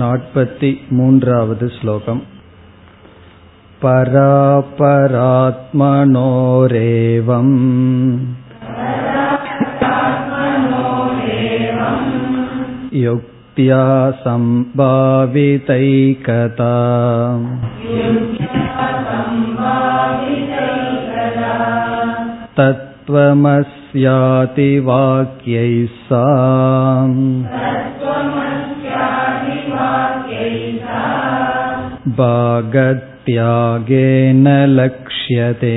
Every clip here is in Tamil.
नाट्पति मून्रावद् श्लोकम् परापरात्मनोरेवम् युक्त्या सम्भावितैकता तत्त्वमस्याति वाक्यैः सा भागत्यागेन लक्ष्यते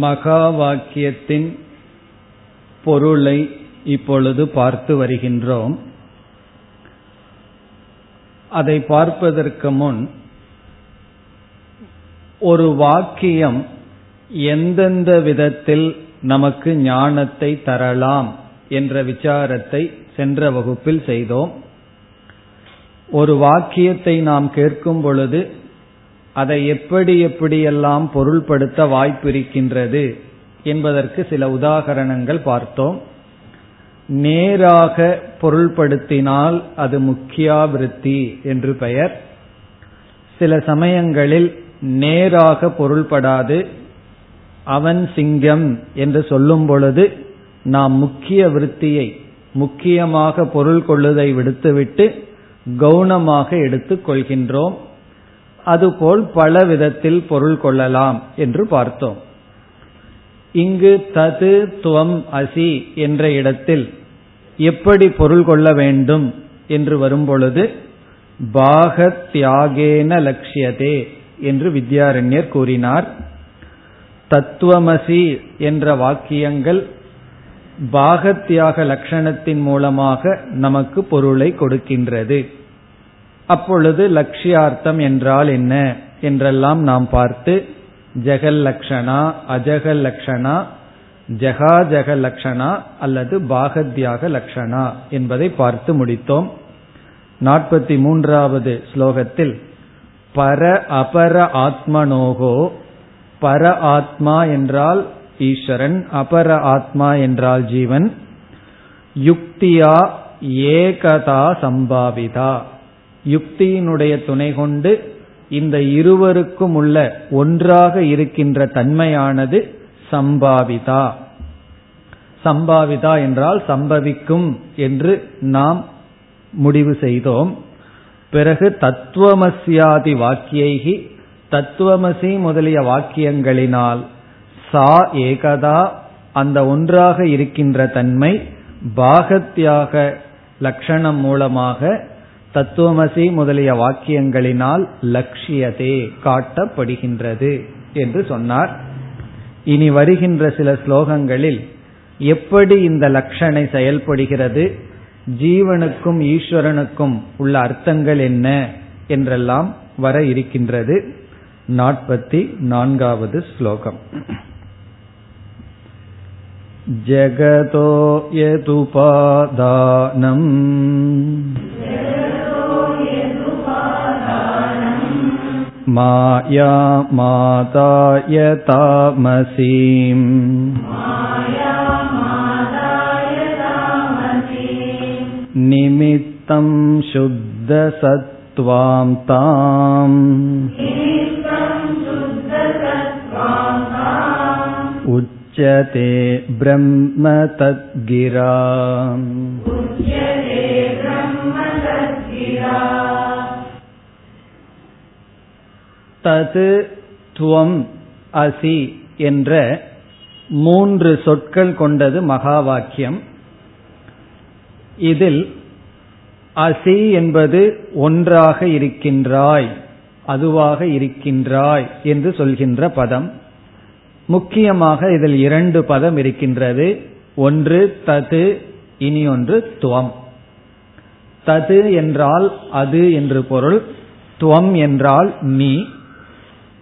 மகா வாக்கியத்தின் பொருளை இப்பொழுது பார்த்து வருகின்றோம் அதை பார்ப்பதற்கு முன் ஒரு வாக்கியம் எந்தெந்த விதத்தில் நமக்கு ஞானத்தை தரலாம் என்ற விசாரத்தை சென்ற வகுப்பில் செய்தோம். ஒரு வாக்கியத்தை நாம் கேட்கும் பொழுது அதை எப்படி எப்படியெல்லாம் பொருள்படுத்த வாய்ப்பிருக்கின்றது என்பதற்கு சில உதாகரணங்கள் பார்த்தோம். நேராக பொருள்படுத்தினால் அது முக்கியாவிருத்தி என்று பெயர். சில சமயங்களில் நேராக பொருள்படாது அவன் சிங்கம் என்று சொல்லும் பொழுது நாம் முக்கிய விருத்தியை முக்கியமாக பொருள் கொள்ளுதை விடுத்துவிட்டு கவுனமாக எடுத்துக் கொள்கின்றோம். அதுபோல் பல விதத்தில் பொருள் கொள்ளலாம் என்று பார்த்தோம். இங்கு தது துவம் அசி என்ற இடத்தில் எப்படி பொருள் கொள்ள வேண்டும் என்று வரும்பொழுது பாக தியாகேன லட்சியதே என்று வித்யாரண்யர் கூறினார். தத்துவமசி என்ற வாக்கியங்கள் பாகத்தியாக லட்சணத்தின் மூலமாக நமக்கு பொருளை கொடுக்கின்றது. அப்பொழுது லட்சியார்த்தம் என்றால் என்ன என்றெல்லாம் நாம் பார்த்து ஜெகல் லக்ஷணா அஜகல் லட்சணா ஜகா லட்சணா அல்லது பாகத்யாக லக்ஷணா என்பதை பார்த்து முடித்தோம். நாற்பத்தி மூன்றாவது ஸ்லோகத்தில் பர அபர ஆத்மனோகோ பர ஆத்மா என்றால் ஈஸ்வரன் அபர ஆத்மா என்றால் ஜீவன். யுக்தியா ஏகதா சம்பாவிதா. யுக்தியினுடைய துணை கொண்டு இந்த இருவருக்கும் உள்ள ஒன்றாக இருக்கின்ற தன்மையானது சம்பாவிதா. சம்பாவிதா என்றால் சம்பவிக்கும் என்று நாம் முடிவு செய்தோம். பிறகு தத்துவமசியாதி வாக்கியைகி தத்துவமசி முதலிய வாக்கியங்களினால் சா ஏகதா அந்த ஒன்றாக இருக்கின்ற தன்மை பாகத்தியாக லட்சணம் மூலமாக தத்துவமசி முதலிய வாக்கியங்களினால் லட்சியதே காட்டப்படுகின்றது என்று சொன்னார். இனி வருகின்ற சில ஸ்லோகங்களில் எப்படி இந்த லட்சணை செயல்படுகிறது ஜீவனுக்கும் ஈஸ்வரனுக்கும் உள்ள அர்த்தங்கள் என்ன என்றெல்லாம் வர இருக்கின்றது. नापति नान्गावद् श्लोकम् जगतो यदुपादानम् माया माता यतामसीम् निमित्तं शुद्धसत्त्वां ताम् उच्यते ब्रह्म तद्गिरा தது துவம் அசி என்ற மூன்று சொற்கள் கொண்டது மகா வாக்கியம் இதில் அசி என்பது ஒன்றாக இருக்கின்றாய் அதுவாக இருக்கின்றாய் என்று சொல்கின்ற பதம் முக்கியமாக இதில் இரண்டு பதம் இருக்கின்றது. ஒன்று தது இனி ஒன்று துவம். தது என்றால் அது என்று பொருள் துவம் என்றால் நீ.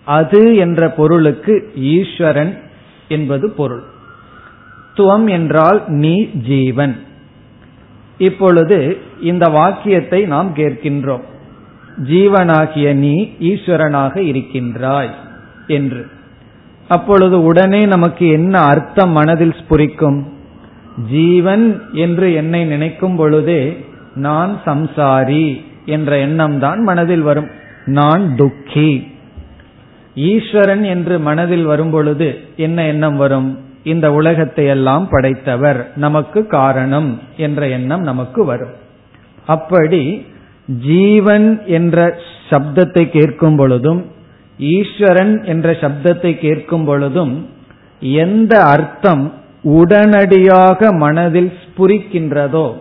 அது என்ற பொருளுக்கு ஈஸ்வரன் என்பது பொருள். துவம் என்றால் நீ ஜீவன். இப்பொழுது இந்த வாக்கியத்தை நாம் கேட்கின்றோம். ஜீவனாகிய நீ ஈஸ்வரனாக இருக்கின்றாய் என்று. அப்பொழுது உடனே நமக்கு என்ன அர்த்தம் மனதில் ஸ்புரிக்கும்? ஜீவன் என்று என்னை நினைக்கும் பொழுதே நான் சம்சாரி என்ற எண்ணம் தான் மனதில் வரும். நான் துக்கி. ஈஸ்வரன் என்று மனதில் வரும் பொழுது என்ன எண்ணம் வரும்? இந்த உலகத்தை எல்லாம் படைத்தவர் நமக்கு காரணம் என்ற எண்ணம் நமக்கு வரும். அப்படி ஜீவன் என்ற சப்தத்தை கேட்கும் பொழுதும் ஈஸ்வரன் என்ற சப்தத்தை கேட்கும் பொழுதும் எந்த அர்த்தம் உடனடியாக மனதில் ஸ்புரிக்கின்றதோ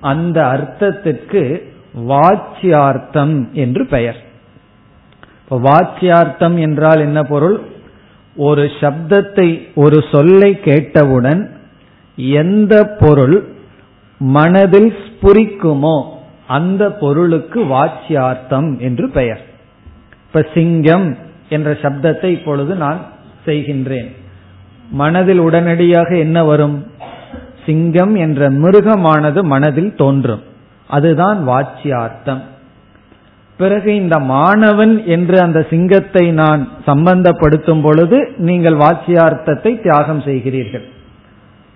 அந்த அர்த்தத்திற்கு வாச்சியார்த்தம் என்று பெயர். வாச்சியார்த்தம் என்றால் என்ன பொருள்? ஒரு சப்தத்தை ஒரு சொல்லை கேட்டவுடன் எந்த பொருள் மனதில் ஸ்புரிக்குமோ அந்த பொருளுக்கு வாச்சியார்த்தம் என்று பெயர். இப்ப சிங்கம் என்ற சப்தத்தை இப்பொழுது நான் செய்கின்றேன். மனதில் உடனடியாக என்ன வரும்? சிங்கம் என்ற மிருகமானது மனதில் தோன்றும். அதுதான் வாச்சியார்த்தம். பிறகு இந்த மாணவன் என்று அந்த சிங்கத்தை நான் சம்பந்தப்படுத்தும் பொழுது நீங்கள் வாச்சியார்த்தத்தை தியாகம் செய்கிறீர்கள்.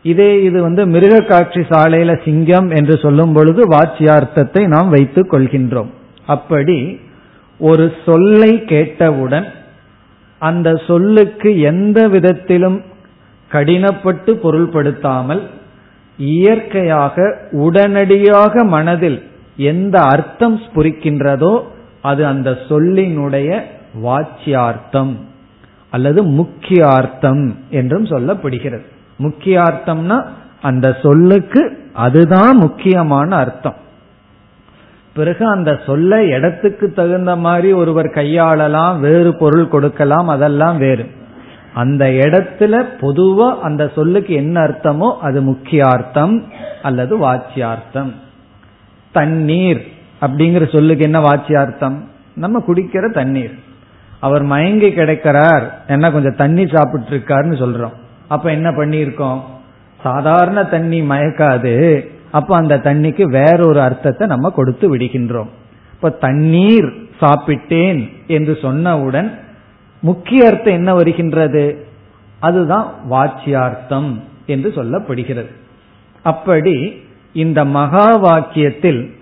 இதே இது வந்து மிருக காட்சி சாலையில சிங்கம் என்று சொல்லும் பொழுது வாச்சியார்த்தத்தை நாம் வைத்துக் கொள்கின்றோம். அப்படி ஒரு சொல்லை கேட்டவுடன் அந்த சொல்லுக்கு எந்த விதத்திலும் கடினப்பட்டு பொருள்படுத்தாமல் இயற்கையாக உடனடியாக மனதில் எந்த அர்த்தம் ஸ்புரிக்கின்றதோ அது அந்த சொல்லினுடைய வாச்சியார்த்தம் அல்லது முக்கியார்த்தம் என்றும் சொல்லப்படுகிறது. முக்கியார்த்தம்னா அந்த சொல்லுக்கு அதுதான் முக்கியமான அர்த்தம். பிறகு அந்த சொல்ல இடத்துக்கு தகுந்த மாதிரி ஒருவர் கையாளலாம் வேறு பொருள் கொடுக்கலாம் அதெல்லாம் வேறு. அந்த இடத்துல பொதுவா அந்த சொல்லுக்கு என்ன அர்த்தமோ அது முக்கியார்த்தம் அல்லது வாச்சியார்த்தம். தண்ணீர் அப்படிங்கிற சொல்லுக்கு என்ன வாச்சியார்த்தம்? நம்ம குடிக்கிற தண்ணீர். அவர் மயங்கி கிடைக்கிறார் என்ன கொஞ்சம் தண்ணி சாப்பிட்டு இருக்காருன்னு சொல்றோம். அப்ப என்ன பண்ணியிருக்கோம்? சாதாரண தண்ணி மயக்காது. அப்ப அந்த தண்ணிக்கு வேறொரு அர்த்தத்தை நம்ம கொடுத்து விடுகின்றோம். இப்ப தண்ணீர் சாப்பிட்டேன் என்று சொன்னவுடன் முக்கிய அர்த்தம் என்ன வருகின்றது? அதுதான் வாச்சியார்த்தம் என்று சொல்லப்படுகிறது. அப்படி இந்த மகா வாக்கியத்தில்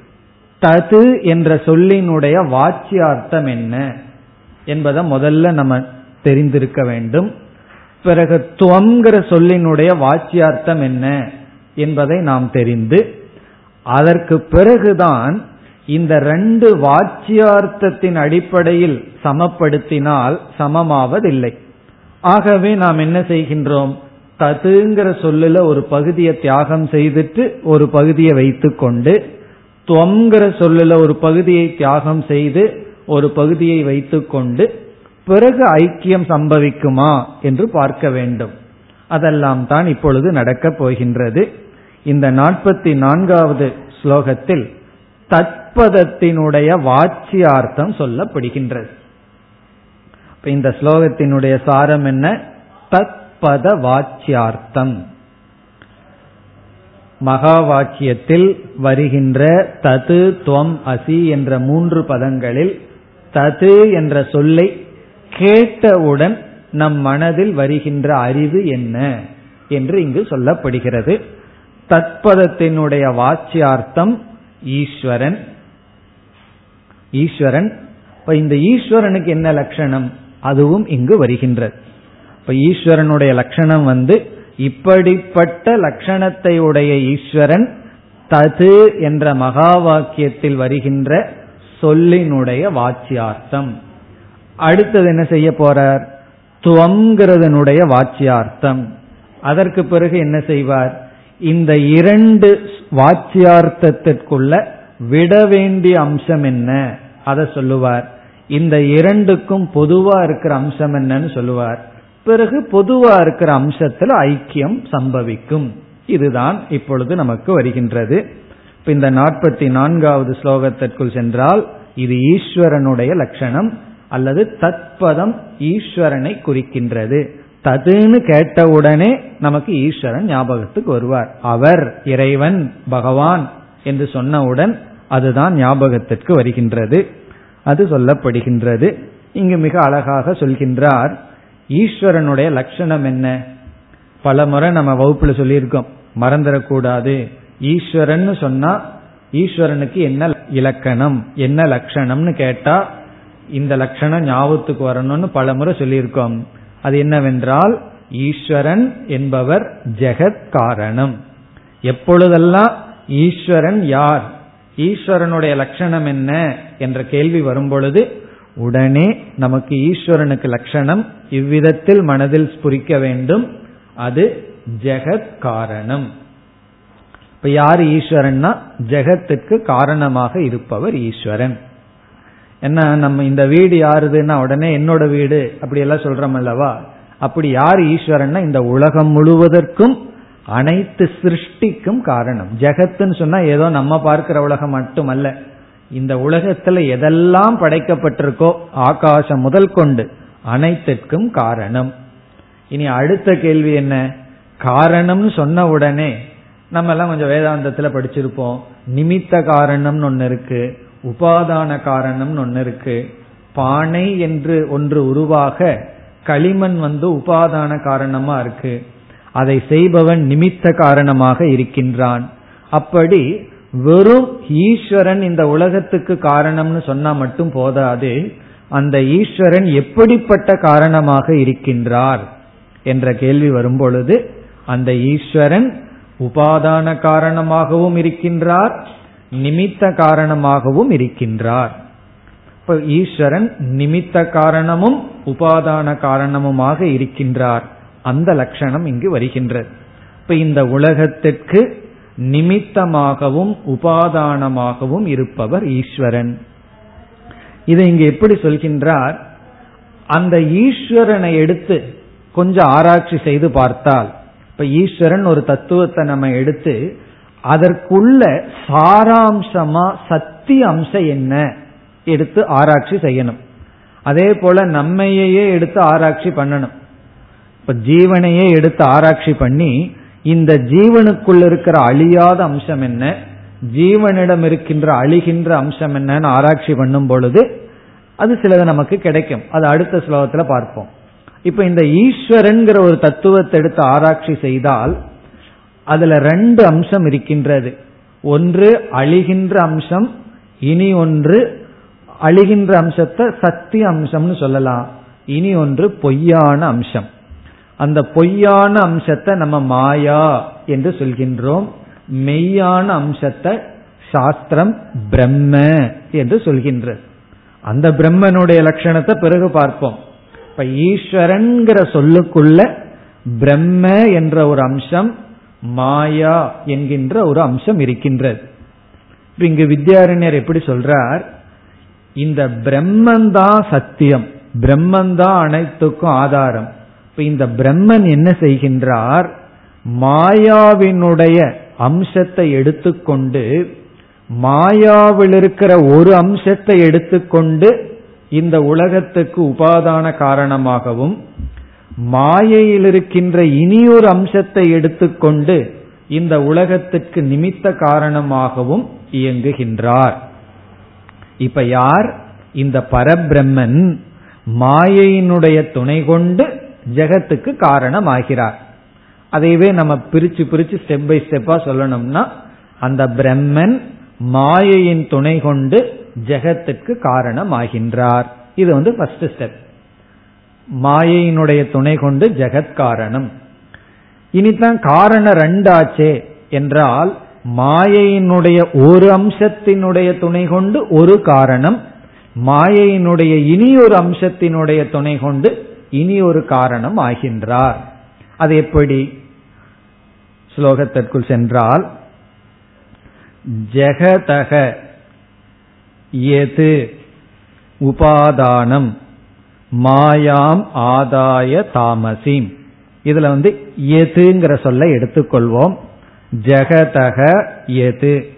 தது என்ற சொல்லினுடைய வாச்சியார்த்தம் என்ன என்பதை முதல்ல நம்ம தெரிந்திருக்க வேண்டும். பிறகு துவங்கிற சொல்லினுடைய வாச்சியார்த்தம் என்ன? என்பதை நாம் தெரிந்து அதற்கு பிறகுதான் இந்த ரெண்டு வாச்சியார்த்தத்தின் அடிப்படையில் சமப்படுத்தினால் சமமாவதில்லை. ஆகவே நாம் என்ன செய்கின்றோம்? ததுங்கிற சொல்லுல ஒரு பகுதியை தியாகம் செய்துட்டு ஒரு பகுதியை வைத்துக்கொண்டு துவங்கிற சொல்லுல ஒரு பகுதியை தியாகம் செய்து ஒரு பகுதியை வைத்துக்கொண்டு பிறகு ஐக்கியம் சம்பவிக்குமா என்று பார்க்க வேண்டும். அதெல்லாம் தான் இப்பொழுது நடக்கப் போகின்றது. இந்த நாற்பத்தி நான்காவது ஸ்லோகத்தில் தத்பதத்தினுடைய வாச்சியார்த்தம் சொல்லப்படுகின்றது. இந்த ஸ்லோகத்தினுடைய சாரம் என்ன? தத்பத வாச்சியார்த்தம். மகா வாக்கியத்தில் வருகின்ற தது துவம் அசி என்ற மூன்று பதங்களில் தது என்ற சொல்லை கேட்டவுடன் நம் மனதில் வருகின்ற அறிவு என்ன? என்று இங்கு சொல்லப்படுகிறது. தத்பதத்தினுடைய வாச்சியார்த்தம் ஈஸ்வரன். ஈஸ்வரன். இப்ப இந்த ஈஸ்வரனுக்கு என்ன லட்சணம்? அதுவும் இங்கு வருகின்றது. இப்ப ஈஸ்வரனுடைய லட்சணம் வந்து இப்படிப்பட்ட லட்சணத்தை உடைய ஈஸ்வரன் தது என்ற மகா வாக்கியத்தில் வருகின்ற சொல்லினுடைய வாச்சியார்த்தம். அடுத்தது என்ன செய்ய போறார்? துவங்கிறதனுடைய வாச்சியார்த்தம். அதற்கு பிறகு என்ன செய்வார்? இந்த இரண்டு வாச்சியார்த்தத்திற்குள்ள விட வேண்டிய அம்சம் என்ன? அதை சொல்லுவார். இந்த இரண்டுக்கும் பொதுவா இருக்கிற அம்சம் என்னன்னு சொல்லுவார். பிறகு பொதுவா இருக்கிற அம்சத்துல ஐக்கியம் சம்பவிக்கும். இதுதான் இப்பொழுது நமக்கு வருகின்றது. இந்த நாற்பத்தி நான்காவது ஸ்லோகத்திற்குள் சென்றால் இது ஈஸ்வரனுடைய லட்சணம் அல்லது தத்பதம் ஈஸ்வரனை குறிக்கின்றது. ததுன்னு கேட்டவுடனே நமக்கு ஈஸ்வரன் ஞாபகத்துக்கு வருவார். அவர் இறைவன் பகவான் என்று சொன்னவுடன் அதுதான் ஞாபகத்திற்கு வருகின்றது. அது சொல்லப்படுகின்றது. இங்கு மிக அழகாக சொல்கின்றார் ஈஸ்வரனுடைய லட்சணம் என்ன? பல முறை நம்ம வகுப்புல சொல்லியிருக்கோம் மறந்துடக்கூடாது ஈஸ்வரன் சொன்னா ஈஸ்வரனுக்கு என்ன இலக்கணம் என்ன லட்சணம்னு கேட்டா இந்த லட்சணம் ஞாபகத்துக்கு வரணும்னு பல முறை சொல்லியிருக்கோம். அது என்னவென்றால் ஈஸ்வரன் என்பவர் ஜெகத் காரணம் எப்பொழுதெல்லாம் ஈஸ்வரன் யார் ஈஸ்வரனுடைய லட்சணம் என்ன என்ற கேள்வி வரும்பொழுது உடனே நமக்கு ஈஸ்வரனுக்கு லட்சணம் இவ்விதத்தில் மனதில் ஸ்புரிக்க வேண்டும். அது ஜெகத் காரணம் இப்ப யார் ஈஸ்வரன்னா ஜெகத்துக்கு காரணமாக இருப்பவர் ஈஸ்வரன். என்ன நம்ம இந்த வீடு யாருதுன்னா உடனே என்னோட வீடு அப்படி எல்லாம் சொல்றோம் அல்லவா அப்படி யார் ஈஸ்வரன்னா இந்த உலகம் முழுவதற்கும் அனைத்து சிருஷ்டிக்கும் காரணம். ஜெகத்துன்னு சொன்னா ஏதோ நம்ம பார்க்கிற உலகம் மட்டுமல்ல. இந்த உலகத்துல எதெல்லாம் படைக்கப்பட்டிருக்கோ ஆகாசம் முதல் கொண்டு அனைத்திற்கும் காரணம். இனி அடுத்த கேள்வி என்ன? காரணம்னு சொன்ன உடனே நம்ம எல்லாம் கொஞ்சம் வேதாந்தத்துல படிச்சிருப்போம். நிமித்த காரணம்னு ஒன்னு இருக்கு. உபாதான காரணம்னு ஒன்னு இருக்கு. பானை என்று ஒன்று உருவாக களிமண் வந்து உபாதான காரணமா இருக்கு. அதை செய்பவன் நிமித்த காரணமாக இருக்கின்றான். அப்படி வெறும் ஈஸ்வரன் இந்த உலகத்துக்கு காரணம்னு சொன்னா மட்டும் போதாது அந்த ஈஸ்வரன் எப்படிப்பட்ட காரணமாக இருக்கின்றார் என்ற கேள்வி வரும்பொழுது அந்த ஈஸ்வரன் உபாதான காரணமாகவும் இருக்கின்றார் நிமித்த காரணமாகவும் இருக்கின்றார். இப்ப ஈஸ்வரன் நிமித்த காரணமும் உபாதான காரணமுமாக இருக்கின்றார். அந்த லட்சணம் இங்கு வருகின்றது. இப்ப இந்த உலகத்திற்கு நிமித்தமாகவும் உபாதானமாகவும் இருப்பவர் ஈஸ்வரன். இதை இங்கு எப்படி சொல்கின்றார்? அந்த ஈஸ்வரனை எடுத்து கொஞ்சம் ஆராய்ச்சி செய்து பார்த்தால் இப்ப ஈஸ்வரன் ஒரு தத்துவத்தை நம்ம எடுத்து அதற்குள்ள சாராம்சமா சத்திய அம்சம் என்ன எடுத்து ஆராய்ச்சி செய்யணும். அதே போல நம்மையே எடுத்து ஆராய்ச்சி பண்ணணும். இப்ப ஜீவனையே எடுத்து ஆராய்ச்சி பண்ணி இந்த ஜீவனுக்குள்ள இருக்கிற அழியாத அம்சம் என்ன ஜீவனிடம் இருக்கின்ற அழிகின்ற அம்சம் என்னன்னு ஆராய்ச்சி பண்ணும் பொழுது அது சிலது நமக்கு கிடைக்கும். அது அடுத்த ஸ்லோகத்துல பார்ப்போம். இப்ப இந்த ஈஸ்வரன்கிற ஒரு தத்துவத்தை எடுத்து ஆராய்ச்சி செய்தால் அதுல ரெண்டு அம்சம் இருக்கின்றது. ஒன்று அழிகின்ற அம்சம் இனி ஒன்று அழிகின்ற அம்சத்தை சத்திய அம்சம்னு சொல்லலாம். இனி ஒன்று பொய்யான அம்சம். அந்த பொய்யான அம்சத்தை நம்ம மாயா என்று சொல்கின்றோம். மெய்யான அம்சத்தை சாஸ்திரம் பிரம்ம என்று சொல்கின்றது. அந்த பிரம்மனுடைய லட்சணத்தை பிறகு பார்ப்போம். இப்ப ஈஸ்வரன்கிற சொல்லுக்குள்ள பிரம்ம என்ற ஒரு அம்சம் மாயா என்கின்ற ஒரு அம்சம் இருக்கின்றது. இங்கு வித்யாரண்யர் எப்படி சொல்றார்? இந்த பிரம்மந்தான் சத்தியம். பிரம்மந்தான் அனைத்துக்கும் ஆதாரம். இப்ப இந்த பிரம்மன் என்ன செய்கின்றார்? மாயாவினுடைய அம்சத்தை எடுத்துக்கொண்டு மாயாவில் இருக்கிற ஒரு அம்சத்தை எடுத்துக்கொண்டு இந்த உலகத்துக்கு உபாதான காரணமாகவும் மாயையில் இருக்கின்ற இனியொரு அம்சத்தை எடுத்துக்கொண்டு இந்த உலகத்துக்கு நிமித்த காரணமாகவும் இயங்குகின்றார். இப்ப யார்? இந்த பரபிரம்மன் மாயையினுடைய துணை கொண்டு ஜெகத்துக்கு காரணமாகிறார். அதையவே நம்ம பிரிச்சு பிரிச்சு ஸ்டெப் பை ஸ்டெப்பா சொல்லணும்னா அந்த பிரம்மன் மாயையின் துணை கொண்டு ஜெகத்துக்கு காரணமாகின்றார். இது வந்து ஃபர்ஸ்ட் ஸ்டெப் மாயையினுடைய துணை கொண்டு ஜெகத் காரணம் இனிதான் காரணம் ரெண்டாச்சே என்றால் மாயையினுடைய ஒரு அம்சத்தினுடைய துணை கொண்டு ஒரு காரணம் மாயையினுடைய இனி ஒரு அம்சத்தினுடைய துணை கொண்டு இனி ஒரு காரணம் ஆகின்றார். அது எப்படி? ஸ்லோகத்திற்குள் சென்றால் ஜெகதக எது உபாதானம். மாயாம் ஆதாய தாமசீம். இதுல வந்து எதுங்கிற சொல்ல எடுத்துக்கொள்வோம். ஜெகதக எது.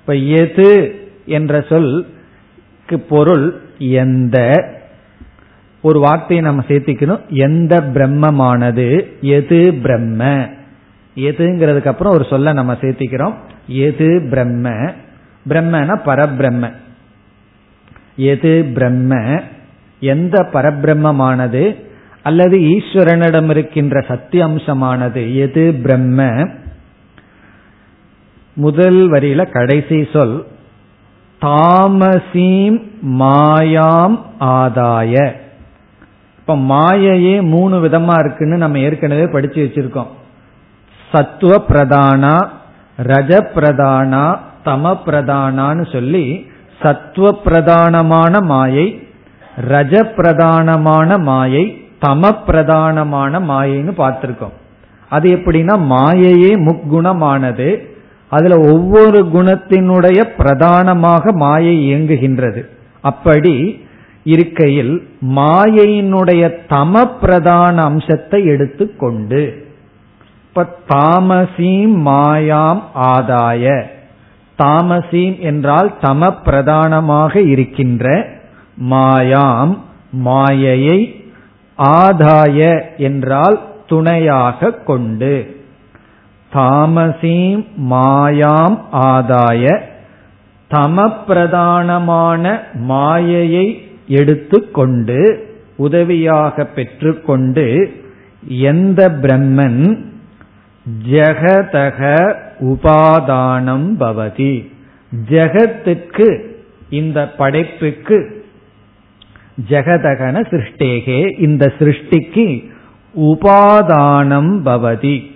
இப்ப எது என்ற சொல் பொருள் எந்த. ஒரு வார்த்தையை நம்ம சேர்த்திக்கணும். எந்த பிரம்மமானது? எது பிரம்ம? எதுங்கிறதுக்கு அப்புறம் ஒரு சொல்ல நம்ம சேர்த்திக்கிறோம். எது பிரம்ம? பிரம்மன பரபிரம்ம. எது பிரம்ம? எந்த பரபிரம்மமானது? அல்லது ஈஸ்வரனிடம் இருக்கின்ற சத்திய அம்சமானது எது பிரம்ம? முதல் வரியில கடைசி சொல் தாமசீம் மாயாம் ஆதாய. இப்ப மாயையே மூணு விதமா இருக்குன்னு நம்ம ஏற்கனவே படிச்சு வச்சிருக்கோம். சத்துவ பிரதானா ரஜ பிரதானா தம பிரதானான்னு சொல்லி சத்துவ பிரதானமான மாயை ரஜ பிரதானமான மாயை தம பிரதானமான மாயைன்னு பார்த்திருக்கோம். அது எப்படின்னா மாயையே முக்குணமானது. அதுல ஒவ்வொரு குணத்தினுடைய பிரதானமாக மாயை இயங்குகின்றது. அப்படி இருக்கையில் மாயையினுடைய தம பிரதான அம்சத்தை எடுத்துக்கொண்டு இப்ப தாமசீம் மாயாம் ஆதாய. தாமசீம் என்றால் தம பிரதானமாக இருக்கின்ற மாயாம் மாயையை ஆதாய என்றால் துணையாக கொண்டு. தாமசீம் மாயாம் ஆதாய தமப்பிரதானமான மாயையை எடுத்துக்கொண்டு உதவியாக பெற்றுக்கொண்டு எந்த பிரம்மன் ஜெகதக உபாதானம் பவதி. ஜெகத்துக்கு இந்த படைப்புக்கு ஜெகதகன சிருஷ்டேகே. இந்த சிருஷ்டிக்கு உபாதானம் பவதி.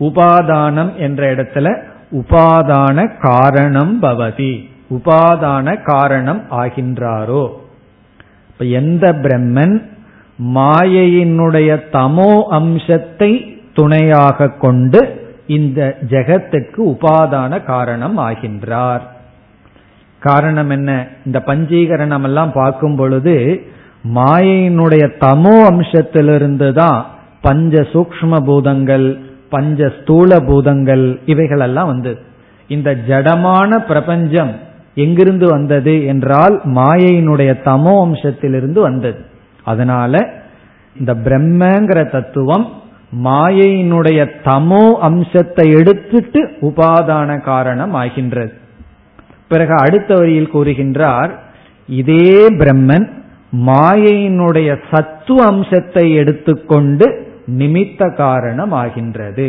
உபாதானம் என்ற இடத்துல உபாதான காரணம் பவதி. உபாதான காரணம் ஆகின்றாரோ. இப்ப எந்த பிரம்மன் மாயையினுடைய தமோ அம்சத்தை துணையாக கொண்டு இந்த ஜெகத்துக்கு உபாதான காரணம் ஆகின்றார். காரணம் என்ன? இந்த பஞ்சீகரணம் எல்லாம் பார்க்கும் பொழுது மாயையினுடைய தமோ அம்சத்திலிருந்து தான் பஞ்ச சூக்ம பூதங்கள் பஞ்ச ஸ்தூல பூதங்கள் இவைகளெல்லாம் வந்தது. இந்த ஜடமான பிரபஞ்சம் எங்கிருந்து வந்தது என்றால் மாயையினுடைய தமோ அம்சத்திலிருந்து வந்தது. அதனால இந்த பிரம்மங்கிற தத்துவம் மாயையினுடைய தமோ அம்சத்தை எடுத்துட்டு உபாதான காரணம் ஆகின்றது. பிறகு அடுத்த வரியில் கூறுகின்றார் இதே பிரம்மன் மாயையினுடைய சத்துவ அம்சத்தை எடுத்துக்கொண்டு நிமித்த காரணம் ஆகின்றது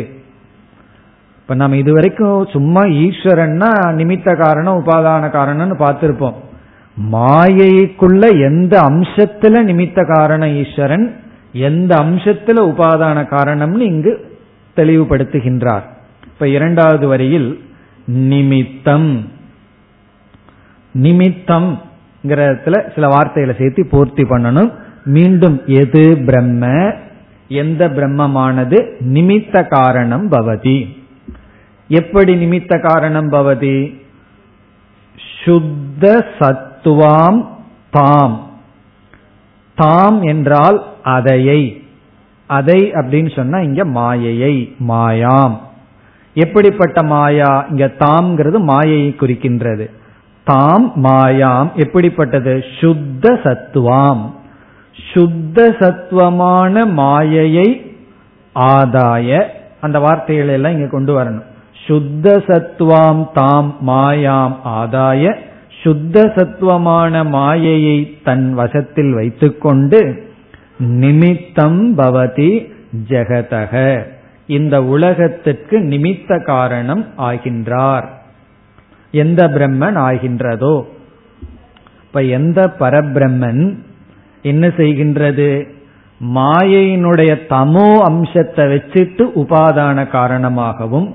இப்ப நம்ம இதுவரைக்கும் சும்மா ஈஸ்வரன்னா நிமித்த காரணம் உபாதான காரணம்னு பார்த்திருப்போம். மாயைக்குள்ள எந்த அம்சத்துல நிமித்த காரணம் ஈஸ்வரன்? எந்த அம்சத்துல உபாதான காரணம்னு இங்கு தெளிவுபடுத்துகின்றார். இப்ப இரண்டாவது வரியில் நிமித்தம். நிமித்தம் சில வார்த்தைகளை சேர்த்து பூர்த்தி பண்ணணும். மீண்டும் எது பிரம்ம? எந்த பிரம்மமானது? நிமித்த காரணம் பவதி. எப்படி நிமித்த காரணம் பவதி? சுத்த சத்துவாம் தாம். தாம் என்றால் அதையை. அதை அப்படின்னு சொன்னா இங்க மாயையை மாயாம். எப்படிப்பட்ட மாயா? இங்க தாம்ங்கிறது மாயையை குறிக்கின்றது. தாம் மாயாம். எப்படிப்பட்டது? சுத்த சத்துவாம். சுத்த சத்துவமான மாயையை ஆதாய அந்த வார்த்தைகளை எல்லாம் இங்க கொண்டு வரணும். சுத்த சத்துவாம் தாம் மாயாம் ஆதாய சுத்த சத்துவமான மாயையை தன் வசத்தில் வைத்துக்கொண்டு நிமித்தம் பவதி ஜெகதக. இந்த உலகத்துக்கு நிமித்த காரணம் ஆகின்றார். எந்த பிரம்மன் ஆகின்றதோ? இப்ப எந்த பரபிரம்மன் என்ன செய்கின்றது? மாயையினுடைய தமோ அம்சத்தை வச்சுட்டு உபாதான காரணமாகவும்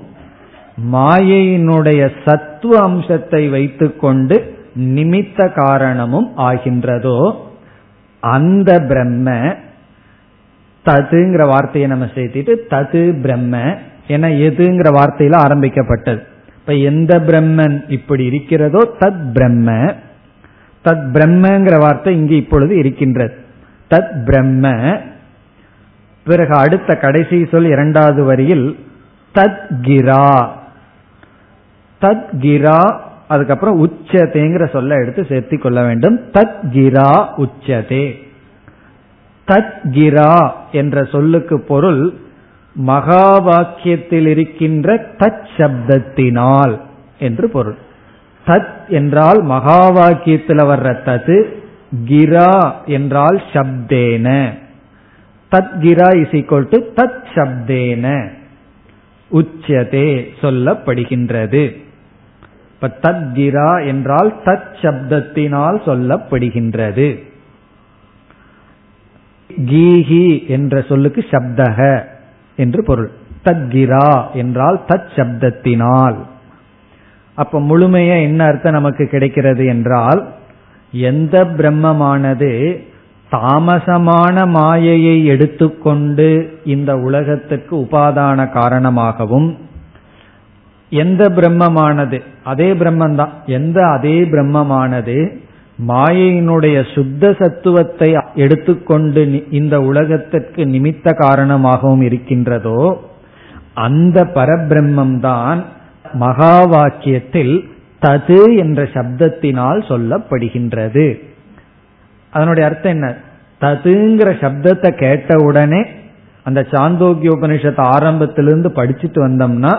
மாயையினுடைய சத்துவ அம்சத்தை வைத்துக்கொண்டு நிமித்த காரணமும் ஆகின்றதோ? அந்த பிரம்ம ததுங்கிற வார்த்தையை நம்ம சேர்த்திட்டு தது பிரம்ம என எதுங்கிற வார்த்தையில ஆரம்பிக்கப்பட்டது. இப்ப எந்த பிரம்மன் இப்படி இருக்கிறதோ தத் பிரம்ம. தத் பிரம்மங்கிற வார்த்தை இங்கு இப்பொழுது இருக்கின்றது. தத் பிரம்ம. பிறகு அடுத்த கடைசி சொல் இரண்டாவது வரியில் தத் கிரா. தத் கிரா அதுக்கப்புறம் உச்சதேங்கிற சொல்ல எடுத்து சேர்த்து கொள்ள வேண்டும். தத் கிரா உச்சதே. தத் கிரா என்ற சொல்லுக்கு பொருள் மகா வாக்கியத்தில் இருக்கின்ற தத் சப்தத்தினால் என்று பொருள். தத் என்றால் மகா வாக்கியத்தில் வர்ற தது கிரா என்றால் சப்தேன. தத் கிரா இஸ் ஈக்வல் டு தத் சப்தேன உச்சதே சொல்லப்படுகின்றது. இப்ப தத் கிரா என்றால் தத் சப்தத்தினால் சொல்லப்படுகின்றது. கீஹி என்ற சொல்லுக்கு சப்தக. என்று பொருள். தத்கிரா என்றால் தத் சப்தத்தினால் அப்ப முழுமைய என்ன அர்த்தம் நமக்கு கிடைக்கிறது என்றால் எந்த பிரம்மமானது தாமசமான மாயையை எடுத்துக்கொண்டு இந்த உலகத்துக்கு உபாதான காரணமாகவும் எந்த பிரம்மமானது அதே பிரம்மந்தான் எந்த அதே பிரம்மமானது மாயையினுடைய சுத்த சத்துவத்தை எடுத்துக்கொண்டு இந்த உலகத்திற்கு நிமித்த காரணமாகவும் இருக்கின்றதோ அந்த பரபிரம்மம் தான் மகா வாக்கியத்தில் தது என்ற சப்தத்தினால் சொல்லப்படுகின்றது. அதனுடைய அர்த்தம் என்ன? ததுங்கிற சப்தத்தை கேட்ட உடனே அந்த சாந்தோக்கிய உபனிஷத்தை ஆரம்பத்திலிருந்து படிச்சுட்டு வந்தோம்னா